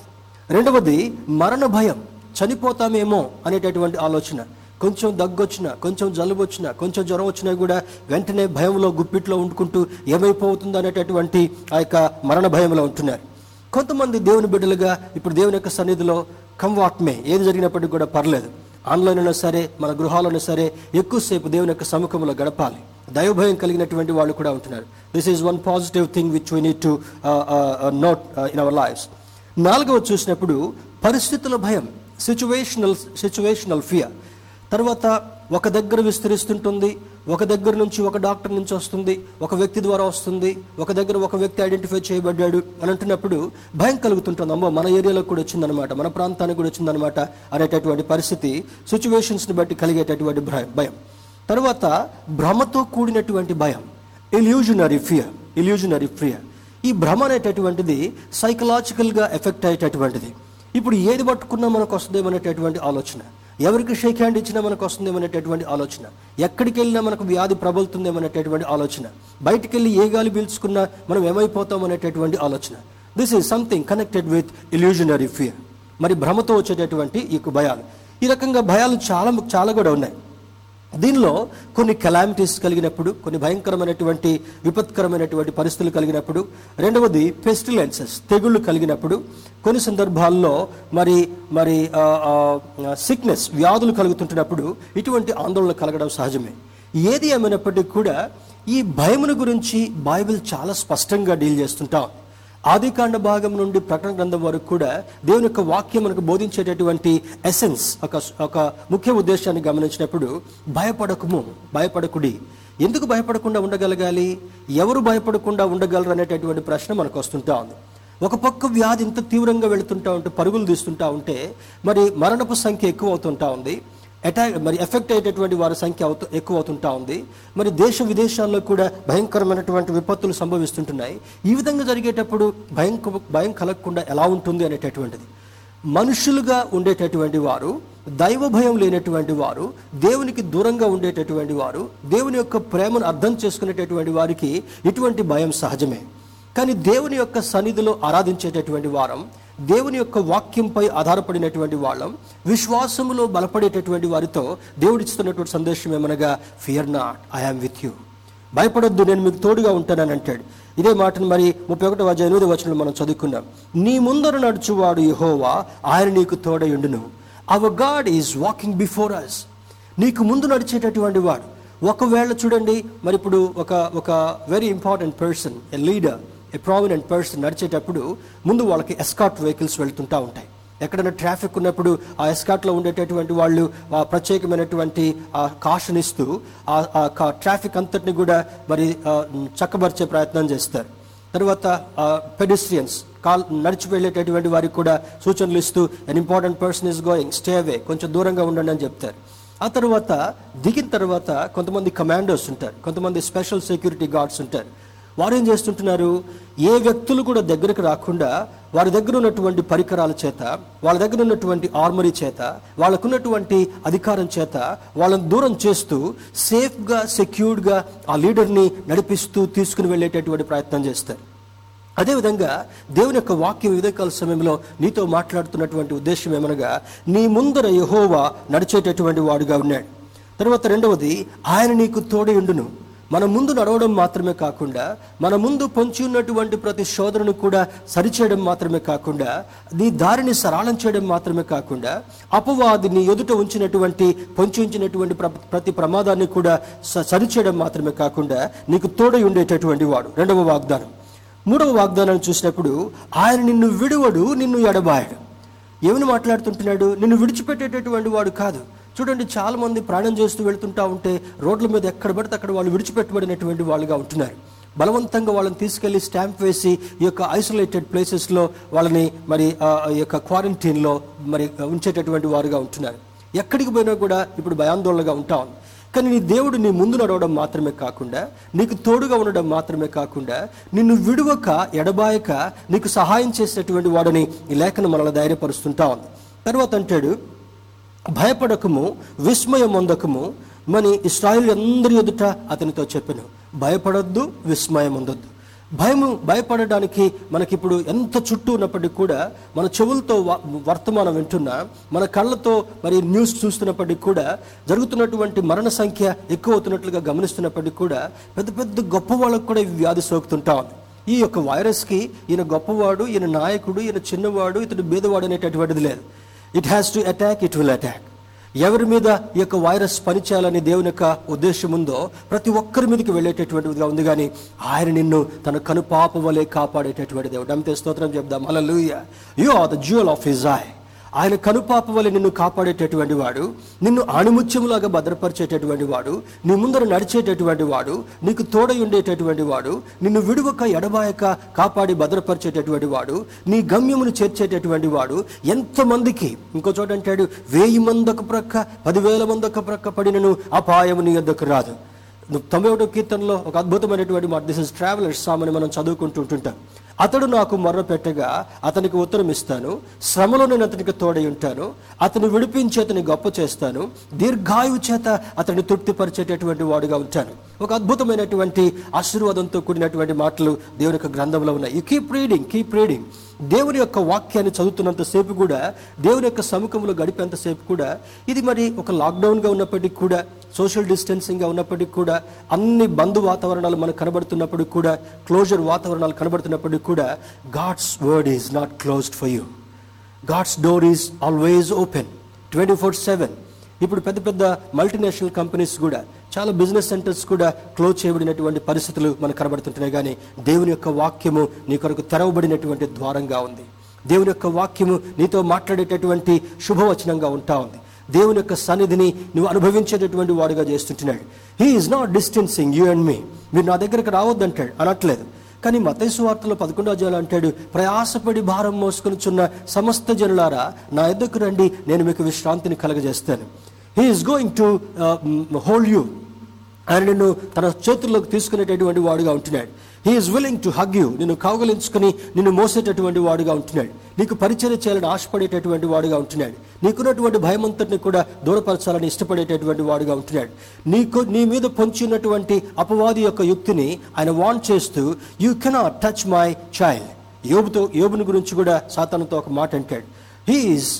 Speaker 1: రెండవది మరణ భయం. చనిపోతామేమో అనేటటువంటి ఆలోచన. కొంచెం దగ్గొచ్చినా కొంచెం జలుబు వచ్చినా కొంచెం జ్వరం వచ్చినా కూడా వెంటనే భయంలో గుప్పిట్లో ఉండుకుంటూ ఏమైపోతుందో అనేటటువంటి ఆ యొక్క మరణ భయంలో ఉంటున్నారు. కొంతమంది దేవుని బిడ్డలుగా ఇప్పుడు దేవుని యొక్క సన్నిధిలో కంవాట్మే ఏది జరిగినప్పటికీ కూడా పర్లేదు. ఆన్లైన్ అయినా సరే మన గృహాలైనా సరే ఎక్కువసేపు దేవుని యొక్క సముఖంలో గడపాలి. దైవభయం కలిగినటువంటి వాళ్ళు కూడా ఉంటున్నారు. This is one positive thing which we need to note in our lives నాలుగవ చూసినప్పుడు పరిస్థితుల భయం సిచ్యువేషనల్ సిచ్యువేషనల్ ఫియర్ తర్వాత ఒక దగ్గర విస్తరిస్తుంటుంది ఒక దగ్గర నుంచి ఒక డాక్టర్ నుంచి వస్తుంది ఒక వ్యక్తి ద్వారా వస్తుంది ఒక దగ్గర ఒక వ్యక్తి ఐడెంటిఫై చేయబడ్డాడు అని అంటున్నప్పుడు భయం కలుగుతుంటుంది. అమ్మో మన ఏరియాలో కూడా వచ్చిందనమాట మన ప్రాంతానికి కూడా వచ్చిందనమాట అనేటటువంటి పరిస్థితి సిచ్యువేషన్స్ని బట్టి కలిగేటటువంటి భయం భయం. తర్వాత భ్రమతో కూడినటువంటి భయం ఇల్యూజనరీ ఫియర్ ఇల్యూజనరీ ఫియర్ ఈ భ్రమ అనేటటువంటిది సైకలాజికల్గా ఎఫెక్ట్ అయ్యేటటువంటిది. ఇప్పుడు ఏది పట్టుకున్నా మనకు వస్తుందేమనేటటువంటి ఆలోచన. ఎవరికి షేక్ హ్యాండ్ ఇచ్చినా మనకు వస్తుందేమనేటటువంటి ఆలోచన. ఎక్కడికి వెళ్ళినా మనకు వ్యాధి ప్రబలుతుందేమనేటటువంటి ఆలోచన. బయటికి వెళ్ళి ఏ గాలి పీల్చుకున్నా మనం ఏమైపోతాం అనేటటువంటి ఆలోచన. This is something connected with illusionary fear మరి భ్రమతో వచ్చేటటువంటి ఈ భయాలు. ఈ రకంగా భయాలు చాలా చాలా కూడా ఉన్నాయి. దీనిలో కొన్ని కెలామిటీస్ కలిగినప్పుడు కొన్ని భయంకరమైనటువంటి విపత్కరమైనటువంటి పరిస్థితులు కలిగినప్పుడు రెండవది పెస్టిలెన్సెస్ తెగుళ్ళు కలిగినప్పుడు కొన్ని సందర్భాల్లో మరి మరి సిక్నెస్ వ్యాధులు కలుగుతుంటున్నప్పుడు ఇటువంటి ఆందోళన కలగడం సహజమే. ఏది ఏమైనప్పటికీ కూడా ఈ భయమును గురించి బైబిల్ చాలా స్పష్టంగా డీల్ చేస్తుంటాం. ఆదికాండ భాగం నుండి ప్రకటన గ్రంథం వరకు కూడా దేవుని యొక్క వాక్యం మనకు బోధించేటటువంటి ఎసెన్స్ ఒక ఒక ముఖ్య ఉద్దేశాన్ని గమనించినప్పుడు భయపడకము భయపడకుడి. ఎందుకు భయపడకుండా ఉండగలగాలి? ఎవరు భయపడకుండా ఉండగలరు అనేటటువంటి ప్రశ్న మనకు వస్తుంటా ఉంది. ఒక పక్క వ్యాధి ఇంత తీవ్రంగా వెళుతుంటా ఉంటే పరుగులు తీస్తుంటా ఉంటే మరి మరణపు సంఖ్య ఎక్కువ అవుతుంటా ఉంది. అటాక్ మరి ఎఫెక్ట్ అయ్యేటటువంటి వారి సంఖ్య అవుతూ ఎక్కువ అవుతుంటా ఉంది. మరి దేశ విదేశాల్లో కూడా భయంకరమైనటువంటి విపత్తులు సంభవిస్తుంటున్నాయి. ఈ విధంగా జరిగేటప్పుడు భయం భయం కలగకుండా ఎలా ఉంటుంది అనేటటువంటిది. మనుషులుగా ఉండేటటువంటి వారు దైవ భయం లేనటువంటి వారు దేవునికి దూరంగా ఉండేటటువంటి వారు దేవుని యొక్క ప్రేమను అర్థం చేసుకునేటటువంటి వారికి ఇటువంటి భయం సహజమే. కానీ దేవుని యొక్క సన్నిధిలో ఆరాధించేటటువంటి వారం దేవుని యొక్క వాక్యంపై ఆధారపడినటువంటి వాళ్ళం విశ్వాసములో బలపడేటటువంటి వారితో దేవుడిస్తున్నటువంటి సందేశం ఏమనగా fear not I am with you భయపడొద్దు నేను మీకు తోడుగా ఉంటానని అంటాడు. ఇదే మాటను మరి ముప్పై ఒకటో అధ్యాయ ఎనిమిది వచనంలో మనం చదువుకున్నాం. నీ ముందర నడుచువాడు యహోవా ఆయన నీకు తోడయుండును our God is walking before us నీకు ముందు నడిచేటటువంటి వాడు. ఒకవేళ చూడండి మరి ఇప్పుడు ఒక ఒక very important person a leader a prominent person నడిచేటప్పుడు ముందు వాళ్ళకి ఎస్కాట్ వెహికల్స్ వెళ్తుంటా ఉంటాయి. ఎక్కడైనా ట్రాఫిక్ ఉన్నప్పుడు ఆ ఎస్కాట్లో ఉండేటటువంటి వాళ్ళు ఆ ప్రత్యేకమైనటువంటి ఆ కాషన్ ఇస్తూ ఆ ట్రాఫిక్ అంతటిని కూడా మరి చక్కబరిచే ప్రయత్నం చేస్తారు. తర్వాత పెడిస్ట్రియన్స్ కాల్ నడిచి వెళ్ళేటటువంటి వారికి కూడా సూచనలు ఇస్తూ an important person is going stay away కొంచెం దూరంగా ఉండండి అని చెప్తారు. ఆ తర్వాత దిగిన తర్వాత కొంతమంది కమాండోస్ ఉంటారు కొంతమంది స్పెషల్ సెక్యూరిటీ గార్డ్స్ ఉంటారు. వారు ఏం చేస్తుంటున్నారు? ఏ వ్యక్తులు కూడా దగ్గరకు రాకుండా వారి దగ్గర ఉన్నటువంటి పరికరాల చేత వాళ్ళ దగ్గర ఉన్నటువంటి ఆర్మరీ చేత వాళ్ళకున్నటువంటి అధికారం చేత వాళ్ళని దూరం చేస్తూ సేఫ్గా సెక్యూర్డ్గా ఆ లీడర్ని నడిపిస్తూ తీసుకుని వెళ్ళేటటువంటి ప్రయత్నం చేస్తారు. అదేవిధంగా దేవుని యొక్క వాక్యం వివేకాల సమయంలో నీతో మాట్లాడుతున్నటువంటి ఉద్దేశం ఏమనగా నీ ముందర యహోవా నడిచేటటువంటి వాడుగా ఉన్నాడు. తర్వాత రెండవది ఆయన నీకు తోడయుండును మన ముందు నడవడం మాత్రమే కాకుండా మన ముందు పొంచి ఉన్నటువంటి ప్రతి శోధనను కూడా సరిచేయడం మాత్రమే కాకుండా నీ దారిని సరళం చేయడం మాత్రమే కాకుండా అపవాదిని ఎదుట ఉంచినటువంటి పొంచి ఉంచినటువంటి ప్రతి ప్రమాదాన్ని కూడా సరిచేయడం మాత్రమే కాకుండా నీకు తోడై ఉండేటటువంటి వాడు. రెండవ వాగ్దానం. మూడవ వాగ్దానాన్ని చూసినప్పుడు ఆయన నిన్ను విడువడు నిన్ను ఎడబాయడు. ఏమని మాట్లాడుతుంటున్నాడు? నిన్ను విడిచిపెట్టేటటువంటి వాడు కాదు. చూడండి చాలా మంది ప్రయాణం చేస్తూ వెళ్తుంటా ఉంటే రోడ్ల మీద ఎక్కడ పడితే అక్కడ వాళ్ళు విడిచిపెట్టబడినటువంటి వాళ్ళుగా ఉంటున్నారు. బలవంతంగా వాళ్ళని తీసుకెళ్ళి స్టాంప్ వేసి ఈ యొక్క ఐసోలేటెడ్ ప్లేసెస్లో వాళ్ళని మరి ఈ యొక్క క్వారంటైన్లో మరి ఉంచేటటువంటి వారుగా ఉంటున్నారు. ఎక్కడికి పోయినా కూడా ఇప్పుడు భయాందోళనగా ఉంటా. ఉంది కానీ నీ దేవుడు నీ ముందు నడవడం మాత్రమే కాకుండా నీకు తోడుగా ఉండడం మాత్రమే కాకుండా నిన్ను విడువక ఎడబాయక నీకు సహాయం చేసినటువంటి వాడని ఈ లేఖను మనల్ని ధైర్యపరుస్తుంటా ఉంది. తర్వాత అంటాడు భయపడకము విస్మయం మని ఇస్రాయిల్ అందరి ఎదుట అతనితో చెప్పాను. భయపడొద్దు విస్మయం ఉండొద్దు భయము భయపడడానికి మనకిప్పుడు ఎంత చుట్టూ ఉన్నప్పటికీ కూడా మన చెవులతో వర్తమానం వింటున్నా మన కళ్ళతో మరి న్యూస్ చూస్తున్నప్పటికీ కూడా జరుగుతున్నటువంటి మరణ సంఖ్య ఎక్కువ అవుతున్నట్లుగా గమనిస్తున్నప్పటికీ కూడా పెద్ద పెద్ద గొప్ప వాళ్ళకు కూడా వ్యాధి సోకుతుంటా ఉంది. ఈ యొక్క వైరస్కి ఈయన గొప్పవాడు ఈయన నాయకుడు ఈయన చిన్నవాడు ఇతడు బీదవాడు అనేటటువంటిది లేదు. It has to attack it will attack ఎవరి మీద ఈ యొక్క వైరస్ పనిచేయాలని దేవుని యొక్క ఉద్దేశం ఉందో ప్రతి ఒక్కరి మీదకి వెళ్ళేటటువంటిదిగా ఉంది కానీ ఆయన నిన్ను తన కనుపాప వలె కాపాడేటటువంటి దేవుడు. అంతే స్తోత్రం చెప్దాం. అలా you are the jewel of his eye ఆయన కనుపాప వల్ల నిన్ను కాపాడేటటువంటి వాడు నిన్ను ఆణిముత్యములాగా భద్రపరిచేటటువంటి వాడు నీ ముందర నడిచేటటువంటి వాడు నీకు తోడై ఉండేటటువంటి వాడు నిన్ను విడువక ఎడబాయక కాపాడి భద్రపరిచేటటువంటి వాడు నీ గమ్యమును చేర్చేటటువంటి వాడు ఎంతమందికి ఇంకో చోట అంటాడు వెయ్యి మందొక ప్రక్క పదివేల మందొక ప్రక్క పడినను అపాయము నీ వద్దకు రాదు. తొంభై ఒకటో కీర్తనలో ఒక అద్భుతమైనటువంటి దిస్ ఇస్ ట్రావెలర్స్ సామని మనం చదువుకుంటుంటుంటాం అతడు నాకు మొర్ర పెట్టగా అతనికి ఉత్తరం ఇస్తాను. శ్రమలో నేను అతనికి తోడై ఉంటాను. అతను విడిపించి అతని గొప్ప చేస్తాను. దీర్ఘాయువు చేత అతన్ని తృప్తిపరిచేటటువంటి వాడుగా ఉంటాను. ఒక అద్భుతమైనటువంటి ఆశీర్వాదంతో కూడినటువంటి మాటలు దేవుని యొక్క గ్రంథంలో ఉన్నాయి. You keep reading keep reading దేవుని యొక్క వాక్యాన్ని చదువుతున్నంత సేపు కూడా దేవుని యొక్క సముఖంలో గడిపేంతసేపు కూడా ఇది మరి ఒక లాక్డౌన్గా ఉన్నప్పటికీ కూడా సోషల్ డిస్టెన్సింగ్గా ఉన్నప్పటికీ కూడా అన్ని బంధు వాతావరణాలు మనకు కనబడుతున్నప్పటికీ కూడా క్లోజర్ వాతావరణాలు కనబడుతున్నప్పటికీ కూడా God's word is not closed for you God's door is always open twenty four seven ఇప్పుడు పెద్ద పెద్ద మల్టీనేషనల్ కంపెనీస్ కూడా చాలా బిజినెస్ సెంటర్స్ కూడా క్లోజ్ చేయబడినటువంటి పరిస్థితులు మనకు కనబడుతుంటున్నాయి. కానీ దేవుని యొక్క వాక్యము నీ కొరకు తెరవబడినటువంటి ద్వారంగా ఉంది. దేవుని యొక్క వాక్యము నీతో మాట్లాడేటటువంటి శుభవచనంగా ఉంటా ఉంది. దేవుని యొక్క సన్నిధిని నువ్వు అనుభవించేటటువంటి వాడుగా చేస్తుంటున్నాడు. He is not distancing you and మీ మీరు నా దగ్గరకు రావద్దంటాడు. అనట్లేదు. కానీ మతేసు వార్తలో పదకొండో అధ్యాయులు అంటాడు ప్రయాసపడి భారం మోసుకొనిచున్న సమస్త జనులారా నా ఎద్దకు రండి నేను మీకు విశ్రాంతిని కలగజేస్తాను. He is going to hold you ఆయన నిన్ను తన చేతుల్లోకి తీసుకునేటటువంటి వాడుగా ఉంటున్నాడు. He's willing to hug you నిన్ను కౌగలించుకుని నిన్ను మోసేటటువంటి వాడుగా ఉంటున్నాడు. నీకు పరిచయం చేయాలని ఆశపడేటటువంటి వాడుగా ఉంటున్నాడు. నీకున్నటువంటి భయమంతటిని కూడా దూరపరచాలని ఇష్టపడేటటువంటి వాడుగా ఉంటున్నాడు. నీకు నీ మీద పొంచినటువంటి అపవాది యొక్క యుక్తిని ఆయన వాన్ చేస్తూ you cannot touch my child యోబుతో యోబుని గురించి కూడా సాతానంతో ఒక మాట అంటాడు. He is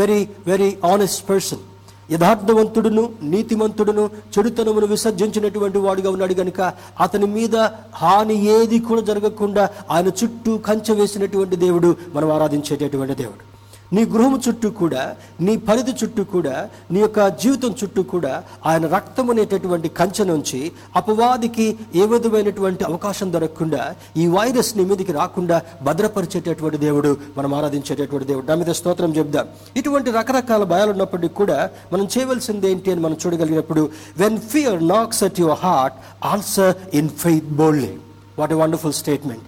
Speaker 1: very very honest person యథార్థవంతుడును నీతిమంతుడును చెడుతనమును విసర్జించినటువంటి వాడుగా ఉన్నాడు కనుక అతని మీద హాని ఏది కూడా జరగకుండా ఆయన చుట్టూ కంచె వేసినటువంటి దేవుడు మనం ఆరాధించేటటువంటి దేవుడు. నీ గృహము చుట్టూ కూడా నీ పరిధి చుట్టూ కూడా నీ యొక్క జీవితం చుట్టూ కూడా ఆయన రక్తం అనేటటువంటి కంచె నుంచి అపవాదికి ఏ విధమైనటువంటి అవకాశం దొరకకుండా ఈ వైరస్ నీ మీదకి రాకుండా భద్రపరిచేటటువంటి దేవుడు మనం ఆరాధించేటటువంటి దేవుడు. దాని మీద స్తోత్రం చెప్దాం. ఇటువంటి రకరకాల భయాలు ఉన్నప్పటికీ కూడా మనం చేయవలసింది ఏంటి అని మనం చూడగలిగినప్పుడు when fear knocks at your heart answer in faith boldly what a wonderful statement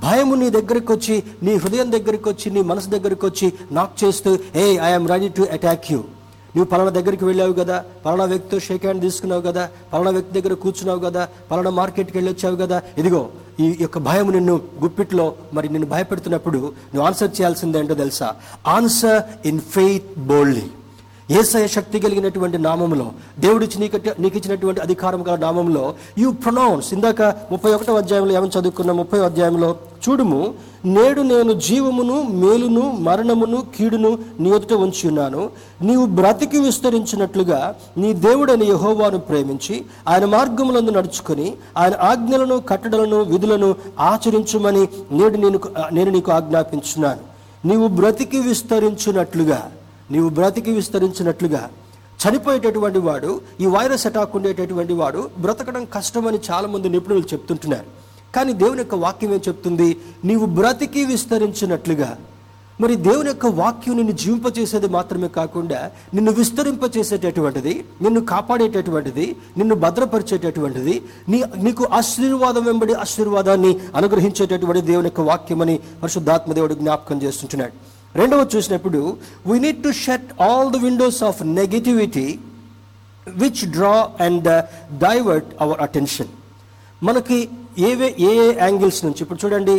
Speaker 1: భయము నీ దగ్గరికి వచ్చి నీ హృదయం దగ్గరికి వచ్చి నీ మనసు దగ్గరికి వచ్చి నాక్ చేస్తూ ఏ I'm ready to attack you నువ్వు పలానా దగ్గరికి వెళ్ళావు కదా పలానా వ్యక్తితో షేక్ హ్యాండ్ తీసుకున్నావు కదా పలానా వ్యక్తి దగ్గర కూర్చున్నావు కదా పలానా మార్కెట్కి వెళ్ళి వచ్చావు కదా. ఇదిగో ఈ యొక్క భయం నిన్ను గుప్పిట్లో మరి నిన్ను భయపెడుతున్నప్పుడు నువ్వు ఆన్సర్ చేయాల్సిందేంటో తెలుసా? ఆన్సర్ ఇన్ ఫెయిత్ బోల్డ్లీ ఏసయ శక్తి కలిగినటువంటి నామంలో దేవుడిచ్చి నీకు నీకు ఇచ్చినటువంటి అధికారం గల నామంలో యు ప్రొనౌన్స్ ఇందాక ముప్పై ఒకటో అధ్యాయంలో ఏమని చదువుకున్న? ముప్పై అధ్యాయంలో చూడుము నేడు నేను జీవమును మేలును మరణమును కీడును నీ ఎదుట ఉంచి ఉన్నాను. నీవు బ్రతికి విస్తరించినట్లుగా నీ దేవుడని యహోవాను ప్రేమించి ఆయన మార్గములందు నడుచుకొని ఆయన ఆజ్ఞలను కట్టడలను విధులను ఆచరించుమని నేడు నేను నేను నీకు ఆజ్ఞాపించున్నాను. నీవు బ్రతికి విస్తరించినట్లుగా నీవు బ్రతికి విస్తరించినట్లుగా. చనిపోయేటటువంటి వాడు ఈ వైరస్ అటాక్ ఉండేటటువంటి వాడు బ్రతకడం కష్టమని చాలామంది నిపుణులు చెప్తుంటున్నారు. కానీ దేవుని యొక్క వాక్యం ఏం చెప్తుంది? నీవు బ్రతికి విస్తరించినట్లుగా. మరి దేవుని యొక్క వాక్యం నిన్ను జీవింపచేసేది మాత్రమే కాకుండా నిన్ను విస్తరింపచేసేటటువంటిది నిన్ను కాపాడేటటువంటిది నిన్ను భద్రపరిచేటటువంటిది నీ నీకు ఆశీర్వాదం వెంబడి ఆశీర్వాదాన్ని అనుగ్రహించేటటువంటి దేవుని యొక్క వాక్యమని పరిశుద్ధాత్మ దేవుడు జ్ఞాపకం చేస్తుంటున్నాడు. రెండవ చూసినప్పుడు we need to shut all the windows of negativity which draw and divert our attention మనకి ఏవే ఏ ఏ యాంగిల్స్ నుంచి ఇప్పుడు చూడండి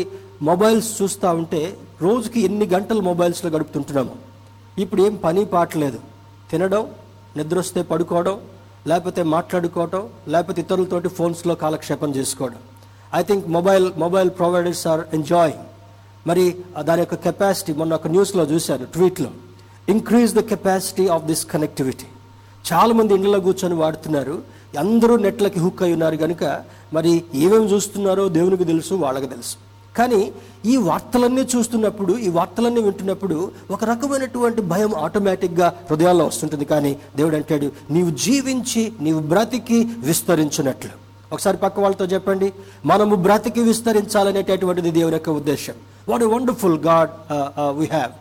Speaker 1: మొబైల్స్ చూస్తూ ఉంటే రోజుకి ఎన్ని గంటలు మొబైల్స్లో గడుపుతుంటున్నాము. ఇప్పుడు ఏం పని పాటలేదు తినడం నిద్ర వస్తే పడుకోవడం లేకపోతే మాట్లాడుకోవడం లేకపోతే ఇతరులతోటి ఫోన్స్లో కాలక్షేపం చేసుకోవడం. I think mobile mobile providers are enjoying మరి దాని యొక్క కెపాసిటీ మొన్న ఒక న్యూస్లో చూశాను ట్వీట్లో increase the capacity of this connectivity చాలామంది ఇండ్లలో కూర్చొని వాడుతున్నారు అందరూ నెట్లకి హుక్ అయి ఉన్నారు కనుక మరి ఏమేమి చూస్తున్నారో దేవునికి తెలుసు వాళ్ళకి తెలుసు. కానీ ఈ వార్తలన్నీ చూస్తున్నప్పుడు ఈ వార్తలన్నీ వింటున్నప్పుడు ఒక రకమైనటువంటి భయం ఆటోమేటిక్గా హృదయాల్లో వస్తుంటుంది. కానీ దేవుడు అంటాడు నీవు జీవించి నీవు బ్రతికి విస్తరించినట్లు. ఒకసారి పక్క వాళ్ళతో చెప్పండి మనము బ్రతికి విస్తరించాలనేటటువంటిది దేవుని యొక్క ఉద్దేశం. What a wonderful God we have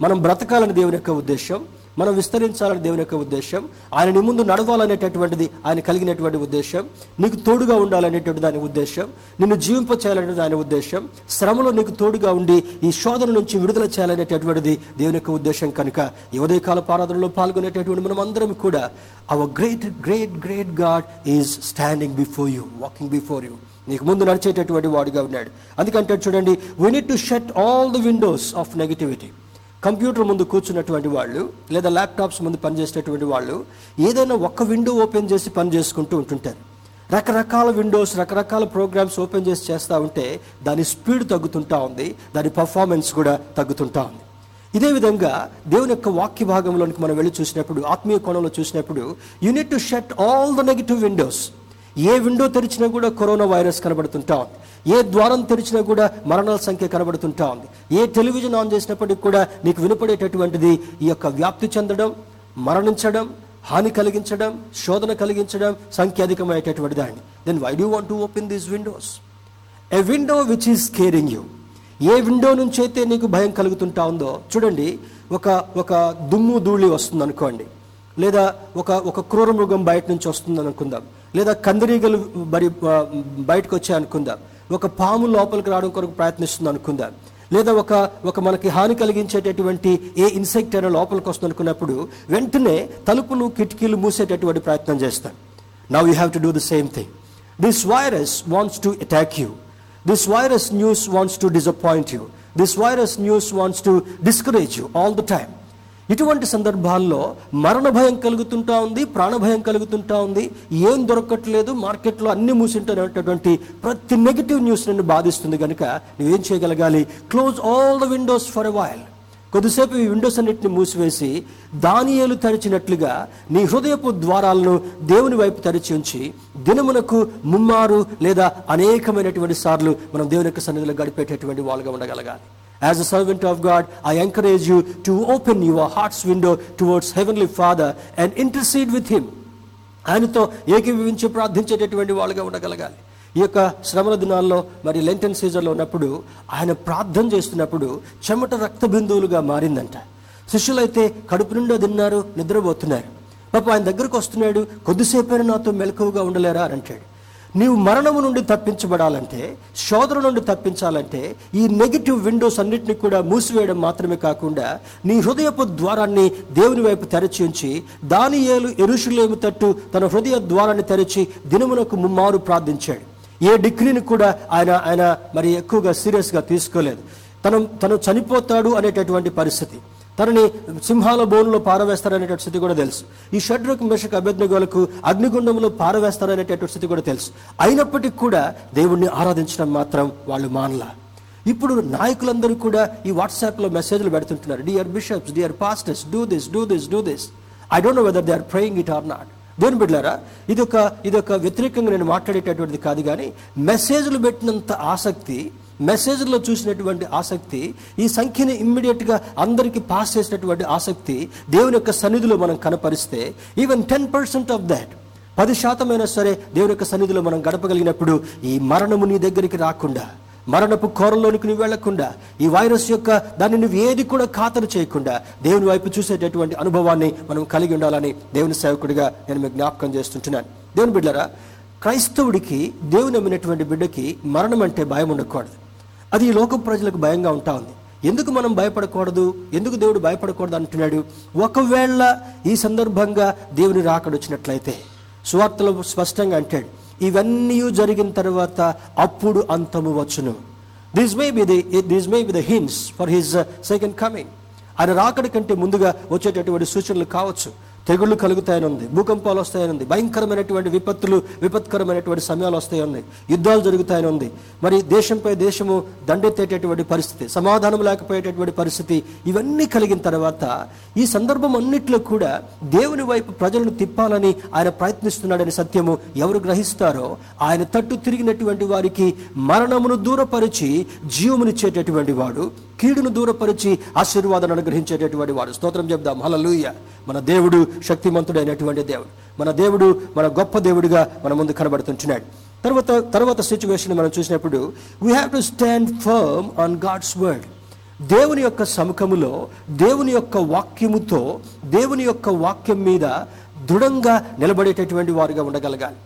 Speaker 1: మనం బ్రతకాలని దేవుని యొక్క ఉద్దేశం మనం విస్తరించాలని దేవుని యొక్క ఉద్దేశం ఆయన నీ ముందు నడవాలనేటటువంటిది ఆయన కలిగినటువంటి ఉద్దేశం నీకు తోడుగా ఉండాలనేటువంటి దాని ఉద్దేశం నిన్ను జీవింప చేయాలనే దాని ఉద్దేశం శ్రమలో నీకు తోడుగా ఉండి ఈ శోధన నుంచి విడుదల చేయాలనేటటువంటిది దేవుని యొక్క ఉద్దేశం కనుక ఈ ఉదయకాల పారాధనలో పాల్గొనేటటువంటి మనం అందరం కూడా our great great great God is standing before you walking before you నీకు ముందు నడిచేటటువంటి వాడుగా ఉన్నాడు. అందుకంటే చూడండి we need to shut all the windows of negativity computer ముందు కూర్చున్నటువంటి వాళ్ళు లేదా ల్యాప్టాప్స్ ముందు పనిచేసేటటువంటి వాళ్ళు ఏదైనా ఒక్క విండో ఓపెన్ చేసి పని చేసుకుంటూ ఉంటుంటారు. రకరకాల విండోస్ రకరకాల ప్రోగ్రామ్స్ ఓపెన్ చేసి చేస్తూ ఉంటే దాని స్పీడ్ తగ్గుతుంటా ఉంది దాని పర్ఫార్మెన్స్ కూడా తగ్గుతుంటా ఉంది. ఇదే విధంగా దేవుని యొక్క వాక్య భాగంలోనికి మనం వెళ్ళి చూసినప్పుడు ఆత్మీయ కోణంలో చూసినప్పుడు you need to shut all the negative windows A window తెరిచినా కూడా కరోనా వైరస్ కనబడుతుంటా ఉంది. ఏ ద్వారం తెరిచినా కూడా మరణాల సంఖ్య కనబడుతుంటా ఉంది. ఏ టెలివిజన్ ఆన్ చేసినప్పటికీ కూడా నీకు వినపడేటటువంటిది ఈ యొక్క వ్యాప్తి చెందడం మరణించడం హాని కలిగించడం శోధన కలిగించడం సంఖ్య అధికమయ్యేటటువంటి దాన్ని then why do want to open these windows a window which is caring you A window నుంచి అయితే నీకు భయం కలుగుతుంటా ఉందో చూడండి ఒక ఒక దుమ్ము ధూళి వస్తుంది అనుకోండి లేదా ఒక ఒక క్రూర మృగం బయట నుంచి వస్తుంది అనుకుందాం. లేదా కందిరీగలు మరి బయటకు వచ్చాయి అనుకుందాం. ఒక పాము లోపలికి రావడం కొరకు ప్రయత్నిస్తుంది అనుకుందాం. లేదా ఒక ఒక మనకి హాని కలిగించేటటువంటి ఏ ఇన్సెక్ట్ అయినా లోపలికి వస్తుంది అనుకున్నప్పుడు వెంటనే తలుపులు కిటికీలు మూసేటటువంటి ప్రయత్నం చేస్తాం. Now you have to do the same thing this virus wants to attack you this virus news wants to disappoint you this virus news wants to discourage you all the time ఇటువంటి సందర్భాల్లో మరణ భయం కలుగుతుంటా ఉంది ప్రాణభయం కలుగుతుంటా ఉంది. ఏం దొరకట్లేదు మార్కెట్లో అన్ని మూసింటున్నటువంటి ప్రతి నెగిటివ్ న్యూస్ నన్ను బాధిస్తుంది కనుక నువ్వేం చేయగలగాలి? Close all the windows for a while కొద్దిసేపు ఈ విండోస్ అన్నిటిని మూసివేసి దానియేలు తెరిచినట్లుగా నీ హృదయపు ద్వారాలను దేవుని వైపు తెరిచి ఉంచి దినమునకు ముమ్మారు లేదా అనేకమైనటువంటి సార్లు మనం దేవుని యొక్క సన్నిధిలో గడిపేటటువంటి వాళ్ళుగా ఉండగలగాలి. As a servant of God I encourage you to open your heart's window towards heavenly father and intercede with him ఆయనతో ఏకీభవించి ప్రార్థించేటటువంటి వాళ్ళుగా ఉండగలగాలి. ఈ యొక్క శ్రమల దినాల్లో మరి లెంటన్ సీజన్లో ఉన్నప్పుడు ఆయన ప్రార్థన చేస్తున్నప్పుడు చెమట రక్త బిందువులుగా మారిందంట. శిష్యులైతే కడుపు నిండా తిన్నారు నిద్రపోతున్నారు. పాప ఆయన దగ్గరకు వస్తున్నాడు కొద్దిసేపైనా నాతో మెలకువగా ఉండలేరా అని అంటాడు. నీవు మరణము నుండి తప్పించబడాలంటే శోధన నుండి తప్పించాలంటే ఈ నెగిటివ్ విండోస్ అన్నిటిని కూడా మూసివేయడం మాత్రమే కాకుండా నీ హృదయపు ద్వారాన్ని దేవుని వైపు తెరచి ఉంచి దాని ఏలు ఎరుషులేము తట్టు తన హృదయ ద్వారాన్ని తెరచి దినమునకు ముమ్మారు ప్రార్థించాడు. ఏ డిగ్రీని కూడా ఆయన ఆయన మరి ఎక్కువగా సీరియస్గా తీసుకోలేదు. తను తను చనిపోతాడు అనేటటువంటి పరిస్థితి. తనని సింహాల బోనులో పారవేస్తారనేటువంటి స్థితి కూడా తెలుసు. ఈ షడ్రకు మెషకు అభ్యర్థులకు అగ్నిగుండంలో పారవేస్తారనేటటువంటి స్థితి కూడా తెలుసు. అయినప్పటికీ కూడా దేవుణ్ణి ఆరాధించడం మాత్రం వాళ్ళు మానలా. ఇప్పుడు నాయకులందరూ కూడా ఈ వాట్సాప్లో మెసేజ్లు పెడుతుంటున్నారు. Dear bishops dear pastors do this do this do this I don't know whether they are praying it or not దేవుని బిడ్డారా ఇదొక ఇదొక వ్యతిరేకంగా నేను మాట్లాడేటటువంటిది కాదు కానీ మెసేజ్లు పెట్టినంత ఆసక్తి మెసేజ్లో చూసినటువంటి ఆసక్తి ఈ సంఖ్యని ఇమ్మీడియట్గా అందరికీ పాస్ చేసినటువంటి ఆసక్తి దేవుని యొక్క సన్నిధిలో మనం కనపరిస్తే even ten percent of that పది శాతమైనా సరే దేవుని యొక్క సన్నిధిలో మనం గడపగలిగినప్పుడు ఈ మరణము నీ దగ్గరికి రాకుండా మరణపు కోరలోనికి నువ్వు వెళ్ళకుండా ఈ వైరస్ యొక్క దాన్ని నువ్వు ఏది కూడా ఖాతరు చేయకుండా దేవుని వైపు చూసేటటువంటి అనుభవాన్ని మనం కలిగి ఉండాలని దేవుని సేవకుడిగా నేను మీకు జ్ఞాపకం చేస్తుంటున్నాను. దేవుని బిడ్డరా క్రైస్తవుడికి దేవుని నమ్మినటువంటి బిడ్డకి మరణం అంటే భయం ఉండకూడదు. అది ఈ లోక ప్రజలకు భయంగా ఉంటా ఉంది. ఎందుకు మనం భయపడకూడదు? ఎందుకు దేవుడు భయపడకూడదు అంటున్నాడు? ఒకవేళ ఈ సందర్భంగా దేవుని రాకడొచ్చినట్లయితే సువార్తలో స్పష్టంగా అంటాడు ఇవన్నీ జరిగిన తర్వాత అప్పుడు అంతము వచ్చును. This may be the this may be the hints for his second coming ఆయన రాకడి కంటే ముందుగా వచ్చేటటువంటి సూచనలు కావచ్చు. తెగుళ్ళు కలుగుతాయని ఉంది భూకంపాలు వస్తాయని ఉంది భయంకరమైనటువంటి విపత్తులు విపత్కరమైనటువంటి సమయాలు వస్తాయని యుద్ధాలు జరుగుతాయని ఉంది మరి దేశంపై దేశము దండెత్తేటటువంటి పరిస్థితి సమాధానం లేకపోయేటటువంటి పరిస్థితి ఇవన్నీ కలిగిన తర్వాత ఈ సందర్భం అన్నిట్లో కూడా దేవుని వైపు ప్రజలను తిప్పాలని ఆయన ప్రయత్నిస్తున్నాడని సత్యము ఎవరు గ్రహిస్తారో ఆయన తట్టు తిరిగినటువంటి వారికి మరణమును దూరపరిచి జీవమునిచ్చేటటువంటి వాడు కీడును దూరపరిచి ఆశీర్వాదాన్ని అనుగ్రహించేటటువంటి వాడు. స్తోత్రం చెప్దాం. హలలుయ మన దేవుడు శక్తిమంతుడైనటువంటి దేవుడు. మన దేవుడు మన గొప్ప దేవుడిగా మన ముందు కనబడుతుంటున్నాడు. తర్వాత తర్వాత సిచ్యువేషన్ మనం చూసినప్పుడు we have to stand firm on God's word దేవుని యొక్క సముఖములో దేవుని యొక్క వాక్యముతో దేవుని యొక్క వాక్యం మీద దృఢంగా నిలబడేటటువంటి వారుగా ఉండగలగాలి.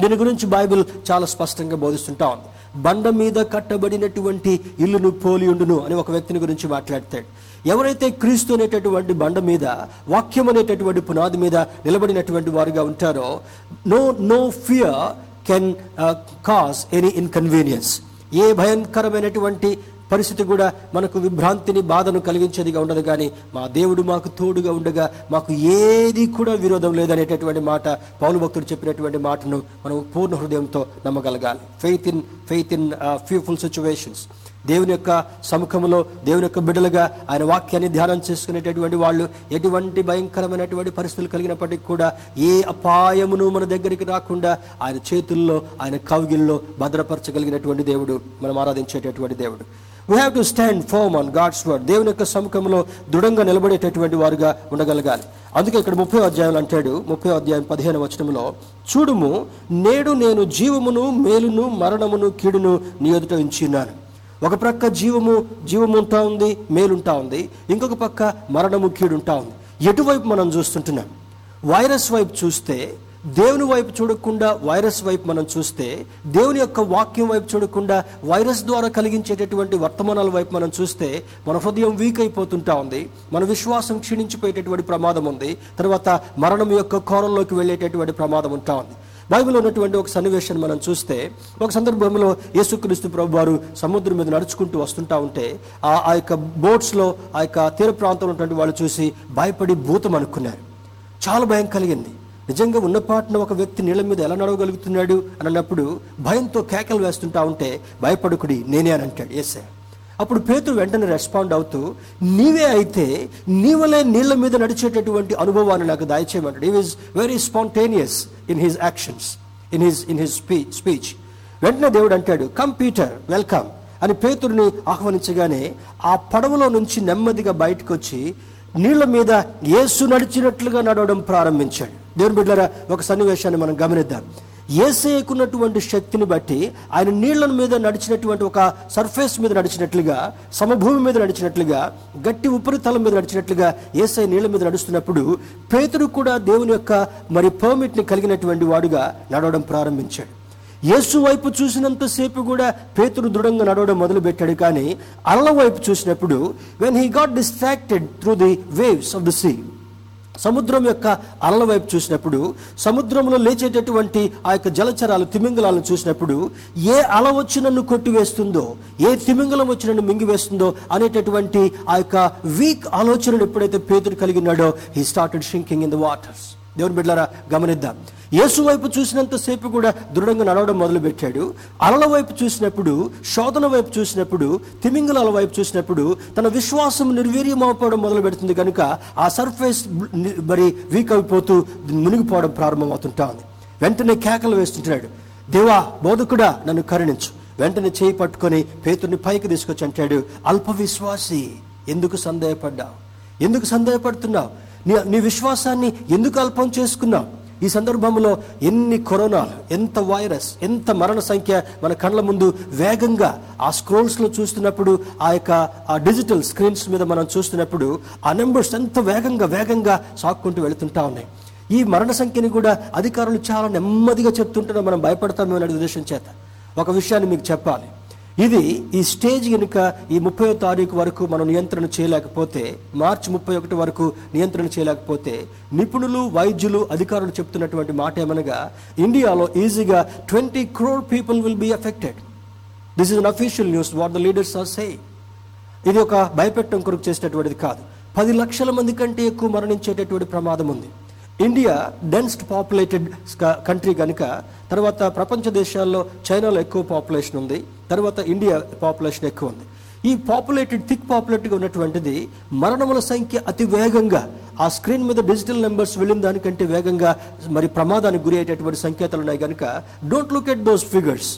Speaker 1: దీని గురించి బైబిల్ చాలా స్పష్టంగా బోధిస్తుంటా ఉంది. బండ మీద కట్టబడినటువంటి ఇల్లును పోలియుండును అని ఒక వ్యక్తిని గురించి మాట్లాడతాడు ఎవరైతే క్రీస్తు అనేటటువంటి బండ మీద వాక్యం అనేటటువంటి పునాది మీద నిలబడినటువంటి వారుగా ఉంటారో no no fear can cause any inconvenience. ఏ భయంకరమైనటువంటి పరిస్థితి కూడా మనకు విభ్రాంతిని బాధను కలిగించేదిగా ఉండదు కానీ మా దేవుడు మాకు తోడుగా ఉండగా మాకు ఏది కూడా విరోధం లేదనేటటువంటి మాట పౌలు భక్తుడు చెప్పినటువంటి మాటను మనం పూర్ణ హృదయంతో నమ్మగలగాలి. Faith in faith in fearful situations దేవుని యొక్క సముఖంలో దేవుని యొక్క బిడ్డలుగా ఆయన వాక్యాన్ని ధ్యానం చేసుకునేటటువంటి వాళ్ళు ఎటువంటి భయంకరమైనటువంటి పరిస్థితులు కలిగినప్పటికీ కూడా ఏ అపాయమును మన దగ్గరికి రాకుండా ఆయన చేతుల్లో ఆయన కవిగిల్లో భద్రపరచగలిగినటువంటి దేవుడు మనం ఆరాధించేటటువంటి దేవుడు. We have to stand firm on God's word దేవుని యొక్క సముఖంలో దృఢంగా నిలబడేటటువంటి వారుగా ఉండగలగాలి. అందుకే ఇక్కడ ముప్పై అధ్యాయులు అంటాడు ముప్పై అధ్యాయం పదిహేను వచనంలో చూడుము నేడు నేను జీవమును మేలును మరణమును కీడును నీ ఎదుట ఉంచున్నాను ఒక ప్రక్క జీవము జీవము ఉంటా ఉంది మేలుంటా ఉంది. ఇంకొక పక్క మరణము కీడుంటా ఉంది. ఎటువైపు మనం చూస్తుంటున్నాం? వైరస్ వైపు చూస్తే దేవుని వైపు చూడకుండా వైరస్ వైపు మనం చూస్తే దేవుని యొక్క వాక్యం వైపు చూడకుండా వైరస్ ద్వారా కలిగించేటటువంటి వర్తమానాల వైపు మనం చూస్తే మన హృదయం వీక్ అయిపోతుంటా ఉంది. మన విశ్వాసం క్షీణించిపోయేటటువంటి ప్రమాదం ఉంది. తర్వాత మరణం యొక్క కోరంలోకి వెళ్ళేటటువంటి ప్రమాదం ఉంటా ఉంది. బైబిల్లో ఉన్నటువంటి ఒక సన్నివేశాన్ని మనం చూస్తే ఒక సందర్భంలో యేసుక్రీస్తు ప్రభు వారు సముద్రం మీద నడుచుకుంటూ వస్తుంటా ఉంటే ఆ ఆ యొక్క బోట్స్లో ఆ యొక్క తీర ప్రాంతంలో ఉన్నటువంటి వాళ్ళు చూసి భయపడి భూతం అనుకున్నారు. చాలా భయం కలిగింది. నిజంగా ఉన్నపాటున ఒక వ్యక్తి నీళ్ళ మీద ఎలా నడవగలుగుతున్నాడు అని అన్నప్పుడు భయంతో కేకలు వేస్తుంటా ఉంటే భయపడుకుడి నేనే అని అంటాడు. ఏసే అప్పుడు పేతురు వెంటనే రెస్పాండ్ అవుతూ నీవే అయితే నీవలే నీళ్ళ మీద నడిచేటటువంటి అనుభవాన్ని నాకు దయచేయమంటాడు. ఈ is very spontaneous in his actions in his in his speech speech వెంటనే దేవుడు అంటాడు కమ్ పీటర్ వెల్కమ్ అని పేతుడిని ఆహ్వానించగానే ఆ పడవలో నుంచి నెమ్మదిగా బయటకు వచ్చి నీళ్ళ మీద యేసు నడిచినట్లుగా నడవడం ప్రారంభించాడు. దేవుని బిడ్డరా ఒక సన్నివేశాన్ని మనం గమనిద్దాం. ఏసేకున్నటువంటి శక్తిని బట్టి ఆయన నీళ్ళ మీద నడిచినటువంటి ఒక సర్ఫేస్ మీద నడిచినట్లుగా సమభూమి మీద నడిచినట్లుగా గట్టి ఉపరితలం మీద నడిచినట్లుగా ఏసై నీళ్ళ మీద నడుస్తున్నప్పుడు పేతుడు కూడా దేవుని యొక్క మరి పర్మిట్ని కలిగినటువంటి వాడుగా నడవడం ప్రారంభించాడు. యేసు వైపు చూసినంతసేపు కూడా పేతురు దృఢంగా నడవడం మొదలుపెట్టాడు కానీ అల్ల వైపు చూసినప్పుడు when he got distracted through the waves of the sea సముద్రం యొక్క అలల వైపు చూసినప్పుడు సముద్రంలో లేచేటటువంటి ఆ యొక్క జలచరాలు తిమింగలాలను చూసినప్పుడు ఏ అల వచ్చి నన్ను కొట్టివేస్తుందో ఏ తిమింగలం వచ్చి నన్ను మింగివేస్తుందో అనేటటువంటి ఆ యొక్క వీక్ ఆలోచనను ఎప్పుడైతే Pethuru కలిగినాడో he started sinking in the waters దేవుని బిడ్డలారా గమనిద్దాం. యేసు వైపు చూసినంతసేపు కూడా దృఢంగా నడవడం మొదలుపెట్టాడు. అలల వైపు చూసినప్పుడు శోధన వైపు చూసినప్పుడు తిమింగలాల వైపు చూసినప్పుడు తన విశ్వాసం నిర్వీర్యం అయిపోవడం మొదలు పెడుతుంది కనుక ఆ సర్ఫేస్ మరి వీక్ అయిపోతూ మునిగిపోవడం ప్రారంభమవుతుంటా ఉంది వెంటనే కేకలు వేస్తుంటున్నాడు దేవా బోధకుడా నన్ను కరుణించు. వెంటనే చేయి పట్టుకొని పేతుని పైకి తీసుకొచ్చి అంటాడు అల్ప విశ్వాసి ఎందుకు సందేహపడ్డావు? ఎందుకు సందేహపడుతున్నావు? నీ నీ విశ్వాసాన్ని ఎందుకు అల్పం చేసుకున్నావు? ఈ సందర్భంలో ఎన్ని కరోనాలు ఎంత వైరస్ ఎంత మరణ సంఖ్య మన కళ్ళ ముందు వేగంగా ఆ స్క్రోల్స్లో చూస్తున్నప్పుడు ఆ యొక్క ఆ డిజిటల్ స్క్రీన్స్ మీద మనం చూస్తున్నప్పుడు ఆ నెంబర్స్ ఎంత వేగంగా వేగంగా సాక్కుంటూ వెళుతుంటా ఉన్నాయి. ఈ మరణ సంఖ్యని కూడా అధికారులు చాలా నెమ్మదిగా చెప్తుంటారో మనం భయపడతామేమో అనే ఉద్దేశం చేత. ఒక విషయాన్ని మీకు చెప్పాలి. ఇది ఈ స్టేజ్ కనుక ఈ ముప్పై తారీఖు వరకు మనం నియంత్రణ చేయలేకపోతే మార్చి ముప్పై ఒకటి వరకు నియంత్రణ చేయలేకపోతే నిపుణులు వైద్యులు అధికారులు చెప్తున్నటువంటి మాట ఏమనగా ఇండియాలో ఈజీగా twenty crore people will be affected this is unofficial news what the leaders are say ఇది ఒక భయపెట్టడం కొరకు చేసేటటువంటిది కాదు. పది లక్షల మంది కంటే ఎక్కువ మరణించేటటువంటి ప్రమాదం ఉంది. ఇండియా డెన్స్డ్ పాపులేటెడ్ కంట్రీ కనుక తర్వాత ప్రపంచ దేశాల్లో చైనాలో ఎక్కువ పాపులేషన్ ఉంది. తర్వాత ఇండియా పాపులేషన్ ఎక్కువ ఉంది. ఈ పాపులేటెడ్ థిక్ పాపులేటెడ్గా ఉన్నటువంటిది మరణముల సంఖ్య అతి వేగంగా ఆ స్క్రీన్ మీద డిజిటల్ నెంబర్స్ వెళ్ళిన దానికంటే వేగంగా మరి ప్రమాదానికి గురి అయ్యేటటువంటి సంకేతాలు ఉన్నాయి కనుక don't look at those figures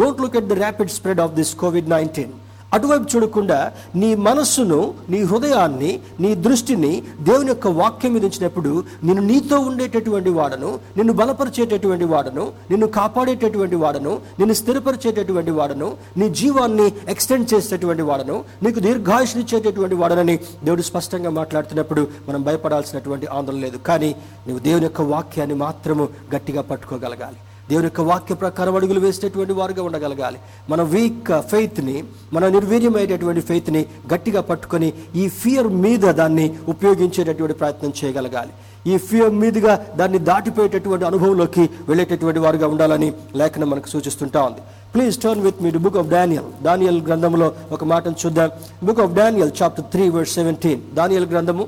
Speaker 1: don't look at the rapid spread of this COVID nineteen అటువైపు చూడకుండా నీ మనస్సును నీ హృదయాన్ని నీ దృష్టిని దేవుని యొక్క వాక్యం మీద ఉంచినప్పుడు నేను నీతో ఉండేటటువంటి వాడను నిన్ను బలపరిచేటటువంటి వాడను నిన్ను కాపాడేటటువంటి వాడను నిన్ను స్థిరపరిచేటటువంటి వాడను నీ జీవాన్ని ఎక్స్టెండ్ చేసేటటువంటి వాడను నీకు దీర్ఘాయుషనిచ్చేటటువంటి వాడనని దేవుడు స్పష్టంగా మాట్లాడుతున్నప్పుడు మనం భయపడాల్సినటువంటి ఆందోళన లేదు. కానీ నువ్వు దేవుని యొక్క వాక్యాన్ని మాత్రము గట్టిగా పట్టుకోగలగాలి. దేవుని యొక్క వాక్య ప్రకారం అడుగులు వేసేటటువంటి వారుగా ఉండగలగాలి. మన వీక్ ఫెయిత్ని మన నిర్వీర్యమైనటువంటి ఫెయిత్ని గట్టిగా పట్టుకొని ఈ ఫియర్ మీద దాన్ని ఉపయోగించేటటువంటి ప్రయత్నం చేయగలగాలి. ఈ ఫియర్ మీదుగా దాన్ని దాటిపోయేటటువంటి అనుభవంలోకి వెళ్ళేటటువంటి వారుగా ఉండాలని లేఖనం మనకు సూచిస్తుంటా ఉంది. Please turn with me book of Daniel Daniel గ్రంథంలో ఒక మాటను చూద్దాం. Book of Daniel chapter three word seventeen Daniel గ్రంథము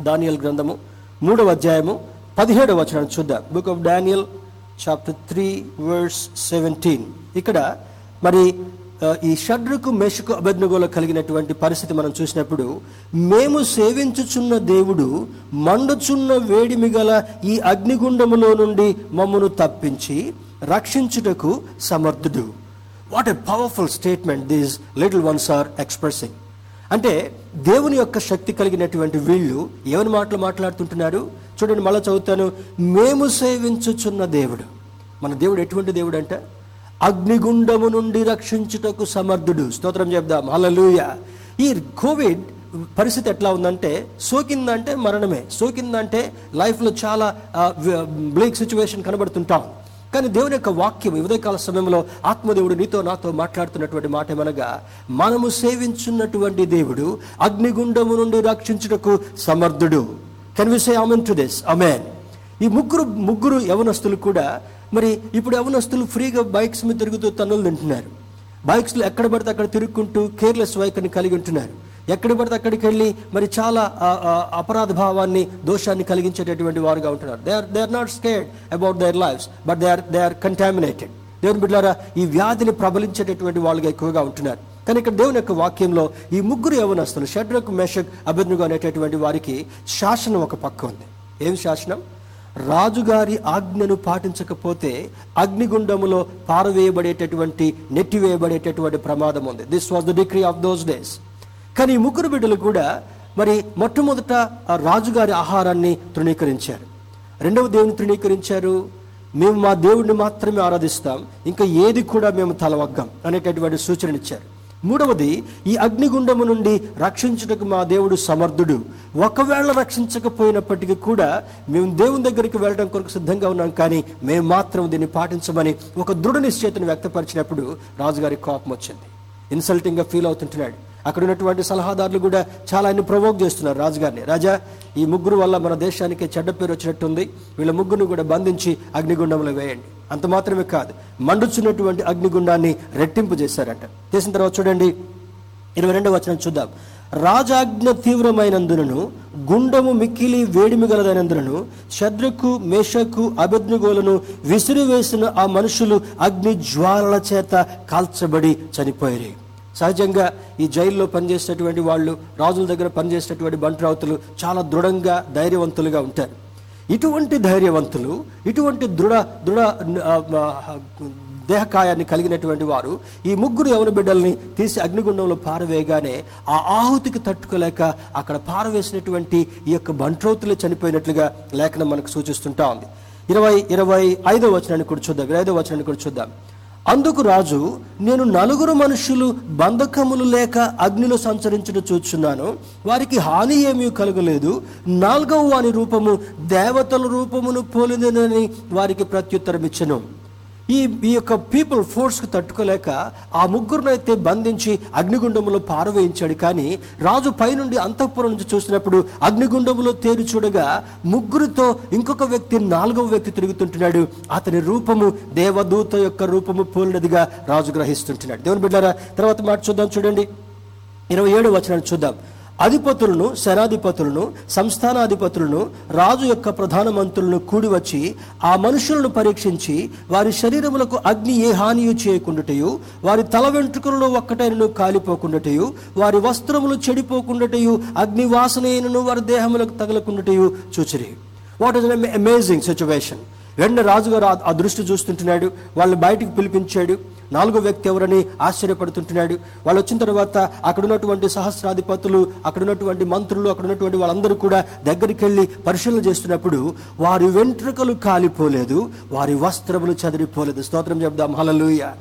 Speaker 1: దానియల్ గ్రంథము మూడవ అధ్యాయము పదిహేడవ వచనాన్ని చూద్దాం. Book of Daniel chapter three verse seventeen ఇక్కడ మరి ఈ షడ్రుకు మెషకు అభజ్ఞగోలో కలిగినటువంటి పరిస్థితి మనం చూసినప్పుడు మేము సేవించుచున్న దేవుడు మండుచున్న వేడిమి గల ఈ అగ్నిగుండములో నుండి మమ్మను తప్పించి రక్షించుటకు సమర్థుడు. What a powerful statement these little ones are expressing అంటే దేవుని యొక్క శక్తి కలిగినటువంటి వీళ్ళు ఏమని మాటలు మాట్లాడుతుంటున్నారు? చూడండి మళ్ళీ చదువుతాను. మేము సేవించుచున్న దేవుడు. మన దేవుడు ఎటువంటి దేవుడు అంటే? అగ్నిగుండము నుండి రక్షించుటకు సమర్థుడు. స్తోత్రం చెప్దాం. అలలుయ ఈ కోవిడ్ పరిస్థితి ఎట్లా ఉందంటే సోకిందంటే మరణమే. సోకిందంటే లైఫ్లో చాలా బ్లేక్ సిచ్యువేషన్ కనబడుతుంటాం. కానీ దేవుని యొక్క వాక్యం ఉదయకాల సమయంలో ఆత్మదేవుడు నీతో నాతో మాట్లాడుతున్నటువంటి మాట ఏమనగా మనము సేవించున్నటువంటి దేవుడు అగ్నిగుండము నుండి రక్షించుటకు సమర్థుడు. Can we say amen to this amen ఈ ముగ్గురు ముగ్గురు యవనస్తులు కూడా మరి ఇప్పుడు యవనస్తులు ఫ్రీగా బైక్స్ మీద తిరుగుతూ తన్నులు తింటున్నారు. బైక్స్లో ఎక్కడ పడితే అక్కడ తిరుగుకుంటూ కేర్లెస్ వైఖరిని కలిగి ఉంటున్నారు. ఎక్కడ పడితే అక్కడికి వెళ్ళి మరి చాలా అపరాధ భావాన్ని దోషాన్ని కలిగించేటటువంటి వారుగా ఉంటున్నారు. They are they are not scared about their lives but they are they are contaminated దేవుని బిడ్డారా ఈ వ్యాధిని ప్రబలించేటటువంటి వాళ్ళుగా ఎక్కువగా ఉంటున్నారు. కానీ ఇక్కడ దేవుని యొక్క వాక్యంలో ఈ ముగ్గురు యవనస్తులు షడ్రక్ మెషక్ అభిజ్ఞగా అనేటటువంటి వారికి శాసనం ఒక పక్క ఉంది. ఏం శాసనం? రాజుగారి ఆజ్ఞను పాటించకపోతే అగ్నిగుండములో పారవేయబడేటటువంటి నెట్టివేయబడేటటువంటి ప్రమాదం ఉంది. This was the degree of those days కానీ ఈ ముగ్గురు బిడ్డలు కూడా మరి మొట్టమొదట ఆ రాజుగారి ఆహారాన్ని తృణీకరించారు. రెండవ దేవుని తృణీకరించారు. మేము మా దేవుడిని మాత్రమే ఆరాధిస్తాం. ఇంకా ఏది కూడా మేము తలవగ్గం అనేటటువంటి సూచన ఇచ్చారు. మూడవది ఈ అగ్నిగుండము నుండి రక్షించుటకు మా దేవుడు సమర్థుడు. ఒకవేళ రక్షించకపోయినప్పటికీ కూడా మేము దేవుని దగ్గరికి వెళ్ళడం కొరకు సిద్ధంగా ఉన్నాం కానీ మేము మాత్రం దీన్ని పాటించమని ఒక దృఢ నిశ్చయితను వ్యక్తపరిచినప్పుడు రాజుగారి కోపం వచ్చింది. ఇన్సల్టింగ్గా ఫీల్ అవుతుంటున్నాడు. అక్కడ ఉన్నటువంటి సలహాదారులు కూడా చాలా ఆయన ప్రొవోక్ చేస్తున్నారు రాజుగారిని. రాజా ఈ ముగ్గురు వల్ల మన దేశానికి చెడ్డ పేరు వచ్చినట్టుంది. వీళ్ళ ముగ్గురును కూడా బంధించి అగ్నిగుండంలో వేయండి. అంత మాత్రమే కాదు మండుచున్నటువంటి అగ్నిగుండాన్ని రెట్టింపు చేశారట. చేసిన తర్వాత చూడండి ఇరవై రెండవ వచనం చూద్దాం. రాజాజ్ఞ తీవ్రమైనందునను గుండము మిక్కిలి వేడిమి గలదైనందునను శద్రకు మేషకు అభిజ్ఞగోలను విసిరివేసిన ఆ మనుషులు అగ్ని జ్వాలల చేత కాల్చబడి చనిపోయారు. సహజంగా ఈ జైల్లో పనిచేసేటటువంటి వాళ్ళు రాజుల దగ్గర పనిచేసేటటువంటి బంట్రావుతులు చాలా దృఢంగా ధైర్యవంతులుగా ఉంటారు. ఇటువంటి ధైర్యవంతులు ఇటువంటి దృఢ దృఢ దేహకాయాన్ని కలిగినటువంటి వారు ఈ ముగ్గురు యవన బిడ్డల్ని తీసి అగ్నిగుండంలో పారవేయగానే ఆ ఆహుతికి తట్టుకోలేక అక్కడ పారవేసినటువంటి ఈ యొక్క బంట్రోతులు చనిపోయినట్లుగా లేఖనం మనకు సూచిస్తుంటా ఉంది. ఇరవై ఇరవై ఐదో వచనాన్ని కూడా చూద్దాం. ఇరవై ఐదో వచనాన్ని కూడా చూద్దాం. అందుకు రాజు నేను నలుగురు మనుషులు బంధకములు లేక అగ్నిలో సంచరించుట చూచున్నాను వారికి హాని ఏమీ కలగలేదు. నాలుగవ వాని రూపము దేవతల రూపమును పోలిందని వారికి ప్రత్యుత్తరం ఇచ్చను ఈ ఈ యొక్క పీపుల్ ఫోర్స్కి తట్టుకోలేక ఆ ముగ్గురునైతే బంధించి అగ్నిగుండంలో పారవేయించాడు. కానీ రాజు పైనుండి అంతఃపురం నుంచి చూసినప్పుడు అగ్నిగుండములో తేరి చూడగా ముగ్గురితో ఇంకొక వ్యక్తి నాలుగవ వ్యక్తి తిరుగుతుంటున్నాడు. అతని రూపము దేవదూత యొక్క రూపము పోలినదిగా రాజు గ్రహిస్తుంటున్నాడు. దేవుని బిడ్డారా తర్వాత మాట చూద్దాం చూడండి. ఇరవై ఏడు వచనాన్ని చూద్దాం. అధిపతులను శరాధిపతులను సంస్థానాధిపతులను రాజు యొక్క ప్రధాన మంత్రులను కూడి వచ్చి ఆ మనుషులను పరీక్షించి వారి శరీరములకు అగ్ని ఏ హానియు చేయకుండాటయు వారి తల వెంట్రుకలలో ఒక్కటైనను కాలిపోకుండాటయు వారి వస్త్రములు చెడిపోకుండాటయు అగ్ని వాసనైనను వారి దేహములకు తగలకుండాటయు చూచిరి. వాట్ ఇస్ అమేజింగ్ సిచ్యువేషన్ వెంటనే రాజుగారు ఆ- ఆ దృష్టి చూస్తుంటున్నాడు. వాళ్ళని బయటికి పిలిపించాడు. నాలుగో వ్యక్తి ఎవరని ఆశ్చర్యపడుతుంటున్నాడు. వాళ్ళు వచ్చిన తర్వాత అక్కడ ఉన్నటువంటి సహస్రాధిపతులు అక్కడ ఉన్నటువంటి మంత్రులు అక్కడ ఉన్నటువంటి వాళ్ళందరూ కూడా దగ్గరికి వెళ్ళి పరిశీలన చేస్తున్నప్పుడు వారి వెంట్రుకలు కాలిపోలేదు. వారి వస్త్రములు చదిరిపోలేదు. స్తోత్రం చెప్దాం హల్లెలూయా.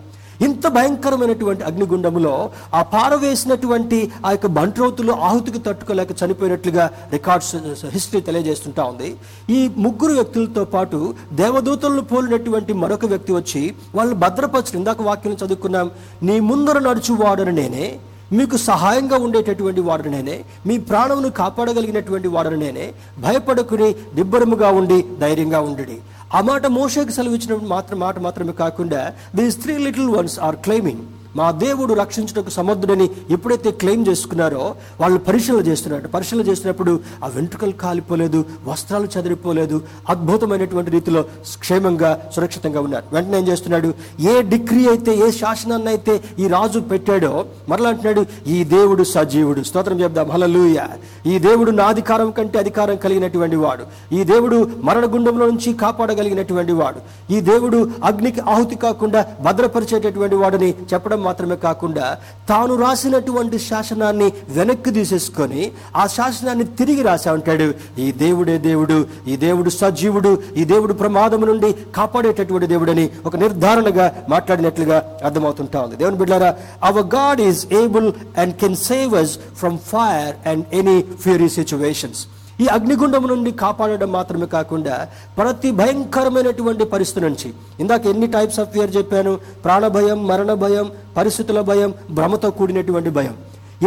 Speaker 1: ఇంత భయంకరమైనటువంటి అగ్నిగుండములో ఆ పారవేసినటువంటి ఆ యొక్క బంట్రోతులు ఆహుతికి తట్టుకోలేక చనిపోయినట్లుగా రికార్డ్స్ హిస్టరీ తెలియజేస్తుంటా ఉంది. ఈ ముగ్గురు వ్యక్తులతో పాటు దేవదూతలను పోలినటువంటి మరొక వ్యక్తి వచ్చి వాళ్ళు భద్రపరచు ఇందాక వాక్యం చదువుకున్నాం. నీ ముందర నడుచువాడని నేనే. మీకు సహాయంగా ఉండేటటువంటి వాడు నేనే. మీ ప్రాణమును కాపాడగలిగినటువంటి వాడు నేనే. భయపడకుని నిబ్బరముగా ఉండి ధైర్యంగా ఉండి ఆ మాట మోషకు సెలవిచ్చిన మాత్రం మాట మాత్రమే కాకుండా these three little ones are claiming మా దేవుడు రక్షించడానికి సమర్థుడని ఎప్పుడైతే క్లెయిమ్ చేసుకున్నారో వాళ్ళు పరిశీలన చేస్తున్నారు. పరిశీలన చేసినప్పుడు ఆ వెంట్రుకలు కాలిపోలేదు వస్త్రాలు చదిరిపోలేదు అద్భుతమైనటువంటి రీతిలో క్షేమంగా సురక్షితంగా ఉన్నారు. వెంటనే ఏం చేస్తున్నాడు? ఏ డిగ్రీ అయితే ఏ శాసనాన్ని అయితే ఈ రాజు పెట్టాడో మరలా అంటున్నాడు ఈ దేవుడు సజీవుడు. స్తోత్రం చెప్దాం. హలలుయ ఈ దేవుడు నా అధికారం కంటే అధికారం కలిగినటువంటి వాడు. ఈ దేవుడు మరణ గుండంలో నుంచి కాపాడగలిగినటువంటి వాడు. ఈ దేవుడు అగ్నికి ఆహుతి కాకుండా భద్రపరిచేటటువంటి వాడని చెప్పడం మాత్రమే కాకుండా తాను రాసినటువంటి శాసనాన్ని వెనక్కి తీసేసుకొని ఆ శాసనాన్ని తిరిగి రాసా ఉంటాడు ఈ దేవుడే దేవుడు ఈ దేవుడు సజీవుడు ఈ దేవుడు ప్రమాదం నుండి కాపాడేటటువంటి దేవుడని ఒక నిర్ధారణగా మాట్లాడినట్లుగా అర్థమవుతుంటా ఉంది. దేవుని బిడ్డారా our God is able and can save us from fire and any fury situations ఈ అగ్నిగుండం నుండి కాపాడడం మాత్రమే కాకుండా ప్రతి భయంకరమైనటువంటి పరిస్థితి నుంచి. ఇందాక ఎన్ని టైప్స్ ఆఫ్ ఫియర్ చెప్పాను? ప్రాణ భయం మరణ భయం పరిస్థితుల భయం భ్రమతో కూడినటువంటి భయం.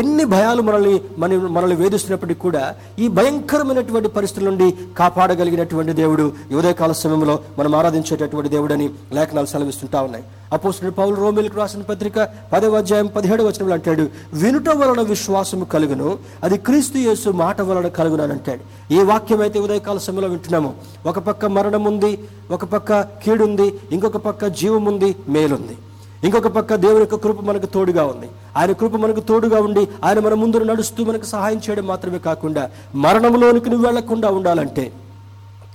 Speaker 1: ఎన్ని భయాలు మనల్ని మన మనల్ని వేధిస్తున్నప్పటికీ కూడా ఈ భయంకరమైనటువంటి పరిస్థితుల నుండి కాపాడగలిగినటువంటి దేవుడు ఈ ఉదయకాల సమయంలో మనం ఆరాధించేటటువంటి దేవుడని లేఖనాలు సెలవిస్తుంటా ఉన్నాయి. అపోస్తుడు పౌలు రోమిల్కి రాసిన పత్రిక పదవ అధ్యాయం పదిహేడు వచనంలో అంటాడు వినుట వలన విశ్వాసము కలుగును అది క్రీస్తు యేసు మాట వలన కలుగును అని అంటాడు ఏ వాక్యం అయితే ఉదయకాల సమయంలో వింటున్నామో. ఒక పక్క మరణం ఉంది ఒక పక్క కీడుంది ఇంకొక పక్క జీవం ఉంది మేలుంది. ఇంకొక పక్క దేవుని యొక్క కృప మనకు తోడుగా ఉంది. ఆయన కృప మనకు తోడుగా ఉండి ఆయన మన ముందు నడుస్తూ మనకు సహాయం చేయడం మాత్రమే కాకుండా మరణంలోనికి నువ్వు వెళ్ళకుండా ఉండాలంటే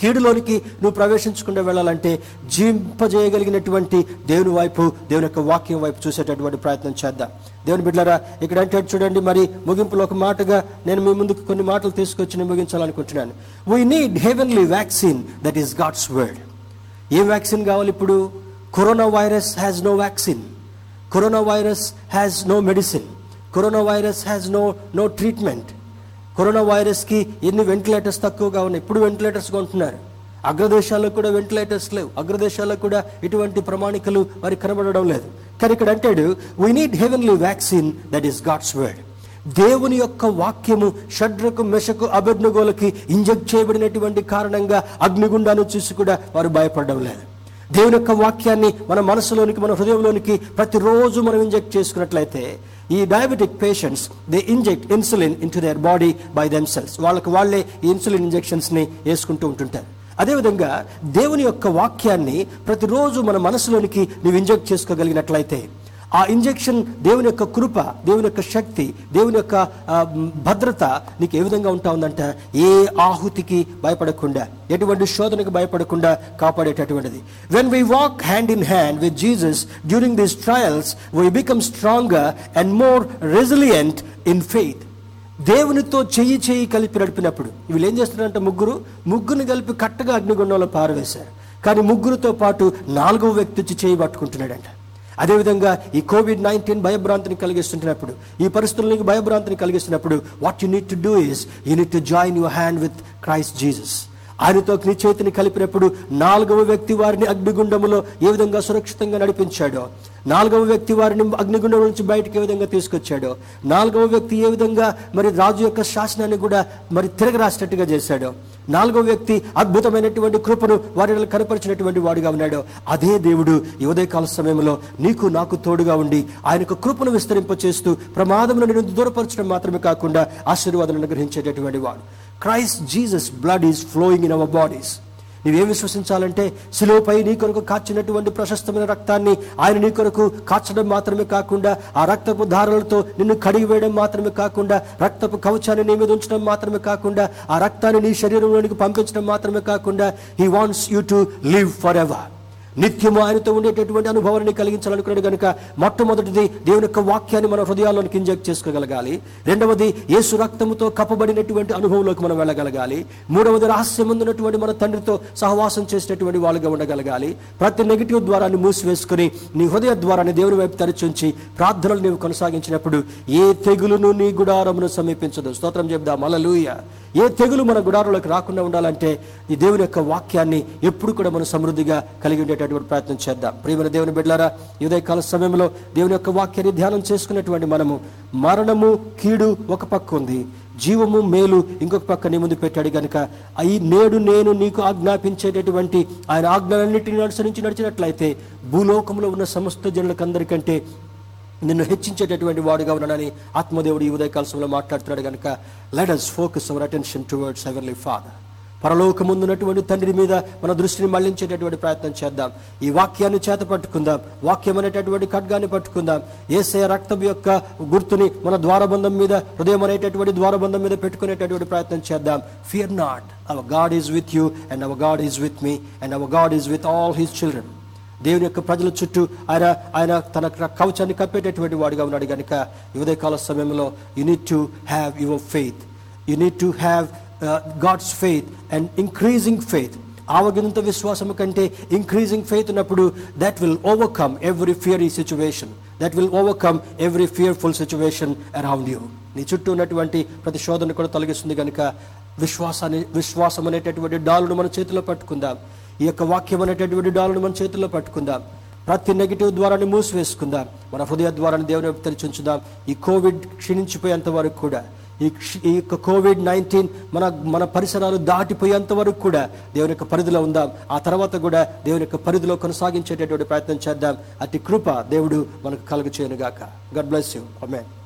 Speaker 1: కీడులోనికి నువ్వు ప్రవేశించకుండా వెళ్ళాలంటే జీవింపజేయగలిగినటువంటి దేవుని వైపు దేవుని యొక్క వాక్యం వైపు చూసేటటువంటి ప్రయత్నం చేద్దాం. దేవుని బిడ్డలారా ఇక్కడ అంటే చూడండి మరి ముగింపులో ఒక మాటగా నేను మీ ముందుకు కొన్ని మాటలు తీసుకొచ్చి నేను ముగించాలనుకుంటున్నాను. We need heavenly vaccine that is God's word A vaccine కావాలి ఇప్పుడు? Corona virus has no vaccine corona virus has no medicine corona virus has no no treatment corona వైరస్కి ఎన్ని వెంటిలేటర్స్ తక్కువగా ఉన్నాయి? ఇప్పుడు వెంటిలేటర్స్ కొంటున్నారు. అగ్రదేశాల్లో కూడా వెంటిలేటర్స్ లేవు. అగ్రదేశాల్లో కూడా ఇటువంటి ప్రమాణికలు వారి కనబడడం లేదు. కానీ ఇక్కడ అంటాడు we need heavenly vaccine that is God's word దేవుని యొక్క వాక్యము షడ్రకు మెషకు అభిజ్ఞగోలకి ఇంజెక్ట్ చేయబడినటువంటి కారణంగా అగ్నిగుండాన్ని చూసి కూడా వారు భయపడడం లేదు. దేవుని యొక్క వాక్యాన్ని మన మనసులోనికి మన హృదయంలోనికి ప్రతిరోజు మనం ఇంజెక్ట్ చేసుకున్నట్లయితే ఈ diabetic patients they inject insulin into their body by themselves వాళ్ళకి వాళ్ళే ఈ ఇన్సులిన్ ఇంజెక్షన్స్ని వేసుకుంటూ ఉంటుంటారు. అదేవిధంగా దేవుని యొక్క వాక్యాన్ని ప్రతిరోజు మన మనసులోనికి నువ్వు ఇంజెక్ట్ చేసుకోగలిగినట్లయితే ఆ ఇంజెక్షన్ దేవుని యొక్క కృప దేవుని యొక్క శక్తి దేవుని యొక్క భద్రత నీకు ఏ విధంగా ఉంటా ఉందంట ఏ ఆహుతికి భయపడకుండా ఎటువంటి శోధనకు భయపడకుండా కాపాడేటటువంటిది. When we walk hand in hand with Jesus during these trials we become stronger and more resilient in faith దేవునితో చెయ్యి చెయ్యి కలిపి నడిపినప్పుడు వీళ్ళు ఏం చేస్తున్నారంటే ముగ్గురు ముగ్గురిని కలిపి కట్టగా అగ్నిగుండంలో పారవేశారు. కానీ ముగ్గురితో పాటు నాలుగవ వ్యక్తి వచ్చి చేయి పట్టుకుంటున్నాడంట. అదేవిధంగా ఈ కోవిడ్ నైన్టీన్ భయభ్రాంతిని కలిగిస్తున్నప్పుడు ఈ పరిస్థితులకు భయభ్రాంతిని కలిగిస్తున్నప్పుడు what you need to do is you need to join your hand with Christ Jesus ఆయనతో నీ చేతిని కలిపినప్పుడు నాలుగవ వ్యక్తి వారిని అగ్నిగుండములో ఏ విధంగా సురక్షితంగా నడిపించాడో నాలుగవ వ్యక్తి వారిని అగ్నిగుండం నుంచి బయటకు ఏ విధంగా తీసుకొచ్చాడో నాలుగవ వ్యక్తి ఏ విధంగా మరి రాజు యొక్క శాసనాన్ని కూడా మరి తిరగరాసినట్టుగా చేశాడో నాలుగవ వ్యక్తి అద్భుతమైనటువంటి కృపను వారి కనపరిచినటువంటి వాడిగా ఉన్నాడో అదే దేవుడు ఈ ఉదయకాల సమయంలో నీకు నాకు తోడుగా ఉండి ఆయన యొక్క కృపను విస్తరింపచేస్తూ ప్రమాదంలో నుండి దూరపరచడం మాత్రమే కాకుండా ఆశీర్వాదాలను గ్రహించేటటువంటి వాడు. Christ Jesus blood is flowing in our bodies నీవేం విశ్వసించాలంటే శిలువపై నీ కొరకు కాచినటువంటి ప్రశస్తమైన రక్తాన్ని ఆయన నీ కొరకు కాచడం మాత్రమే కాకుండా ఆ రక్తపు ధారలతో నిన్ను కడిగి వేయడం మాత్రమే కాకుండా రక్తపు కవచాన్ని నీ మీద ఉంచడం మాత్రమే కాకుండా ఆ రక్తాన్ని నీ శరీరంలోనికి పంపించడం మాత్రమే కాకుండా he wants you to live forever నిత్యము ఆయనతో ఉండేటటువంటి అనుభవాన్ని కలిగించాలనుకున్నాడు కనుక మొట్టమొదటిది దేవుని యొక్క వాక్యాన్ని మన హృదయాల్లోకి ఇంజెక్ట్ చేసుకోగలగాలి రెండవది యేసు రక్తముతో కప్పబడినటువంటి అనుభవంలోకి మనం వెళ్ళగలగాలి. మూడవది రహస్యం ఉన్నటువంటి మన తండ్రితో సహవాసం చేసేటటువంటి వాళ్ళుగా ఉండగలగాలి. ప్రతి నెగిటివ్ ద్వారాన్ని మూసివేసుకుని నీ హృదయ ద్వారాన్ని దేవుని వైపు తెరచుంచి ప్రార్థనలు నీవు కొనసాగించినప్పుడు ఏ తెగులును నీ గుడారమును సమీపించదు. స్తోత్రం చెప్దాం అలలుయ ఏ తెగులు మన గుడారంలోకి రాకుండా ఉండాలంటే ఈ దేవుని యొక్క వాక్యాన్ని ఎప్పుడు కూడా మనం సమృద్ధిగా కలిగి ఉండేటటువంటి ప్రయత్నం చేద్దాం. ప్రియమైన దేవుని బిడ్డారా ఉదయకాల సమయంలో దేవుని యొక్క వాక్యాన్ని ధ్యానం చేసుకున్నటువంటి మనము మరణము కీడు ఒక పక్క ఉంది. జీవము మేలు ఇంకొక పక్క నీ ముందు పెట్టాడు కనుక అయి నేడు నేను నీకు ఆజ్ఞాపించేటటువంటి ఆయన ఆజ్ఞలన్నింటినీ అనుసరించి నడిచినట్లయితే భూలోకంలో ఉన్న సమస్త జనులకందరికంటే నిన్ను హెచ్చించేటటువంటి వాడుగా ఉన్నానని ఆత్మదేవుడు ఈ ఉదయకాల సమయంలో మాట్లాడుతున్నాడు కనుక let us focus our attention towards heavenly father పరలోకముందున్నటువంటి తండ్రి మీద మన దృష్టిని మళ్ళించేటటువంటి ప్రయత్నం చేద్దాం. ఈ వాక్యాన్ని చేత పట్టుకుందాం. వాక్యం అనేటటువంటి ఖడ్గాన్ని పట్టుకుందాం. ఏసే రక్తం యొక్క గుర్తుని మన ద్వారబంధం మీద హృదయం అనేటటువంటి ద్వారబంధం మీద పెట్టుకునేటటువంటి ప్రయత్నం చేద్దాం. Fear not our God is with you and our God is with me and our God is with all his children దేవుని యొక్క ప్రజల చుట్టూ ఆయన ఆయన తన కవచాన్ని కప్పేటటువంటి వాడిగా ఉన్నాడు కనుక ఉదయకాల సమయంలో you need to have your faith you need to have God's faith and increasing faith ఆవగినంత విశ్వాసము కంటే ఇంక్రీజింగ్ ఫెయిత్ ఉన్నప్పుడు that will overcome every fear ఈ situation that will overcome every fearful situation around you నీ చుట్టూ ఉన్నటువంటి ప్రతి శోధన కూడా తొలగిస్తుంది కనుక విశ్వాసాన్ని విశ్వాసం అనేటటువంటి డాలును మన చేతిలో పట్టుకుందాం. ఈ యొక్క వాక్యం అనేటటువంటి డాలను మన చేతుల్లో పట్టుకుందాం. ప్రతి నెగిటివ్ ద్వారాన్ని మూసివేసుకుందాం. మన హృదయ ద్వారాన్ని దేవుని వైపు తెరిచుంచుదాం ఈ కోవిడ్ క్షీణించిపోయేంత వరకు కూడా ఈ ఈ యొక్క కోవిడ్ నైన్టీన్ మన మన పరిసరాలు దాటిపోయేంత వరకు కూడా దేవుని యొక్క పరిధిలో ఉందాం. ఆ తర్వాత కూడా దేవుని యొక్క పరిధిలో కొనసాగించేటటువంటి ప్రయత్నం చేద్దాం. అతి కృప దేవుడు మనకు కలుగు చేయనుగాక గడ్ బ్లెస్ యూ అమెన్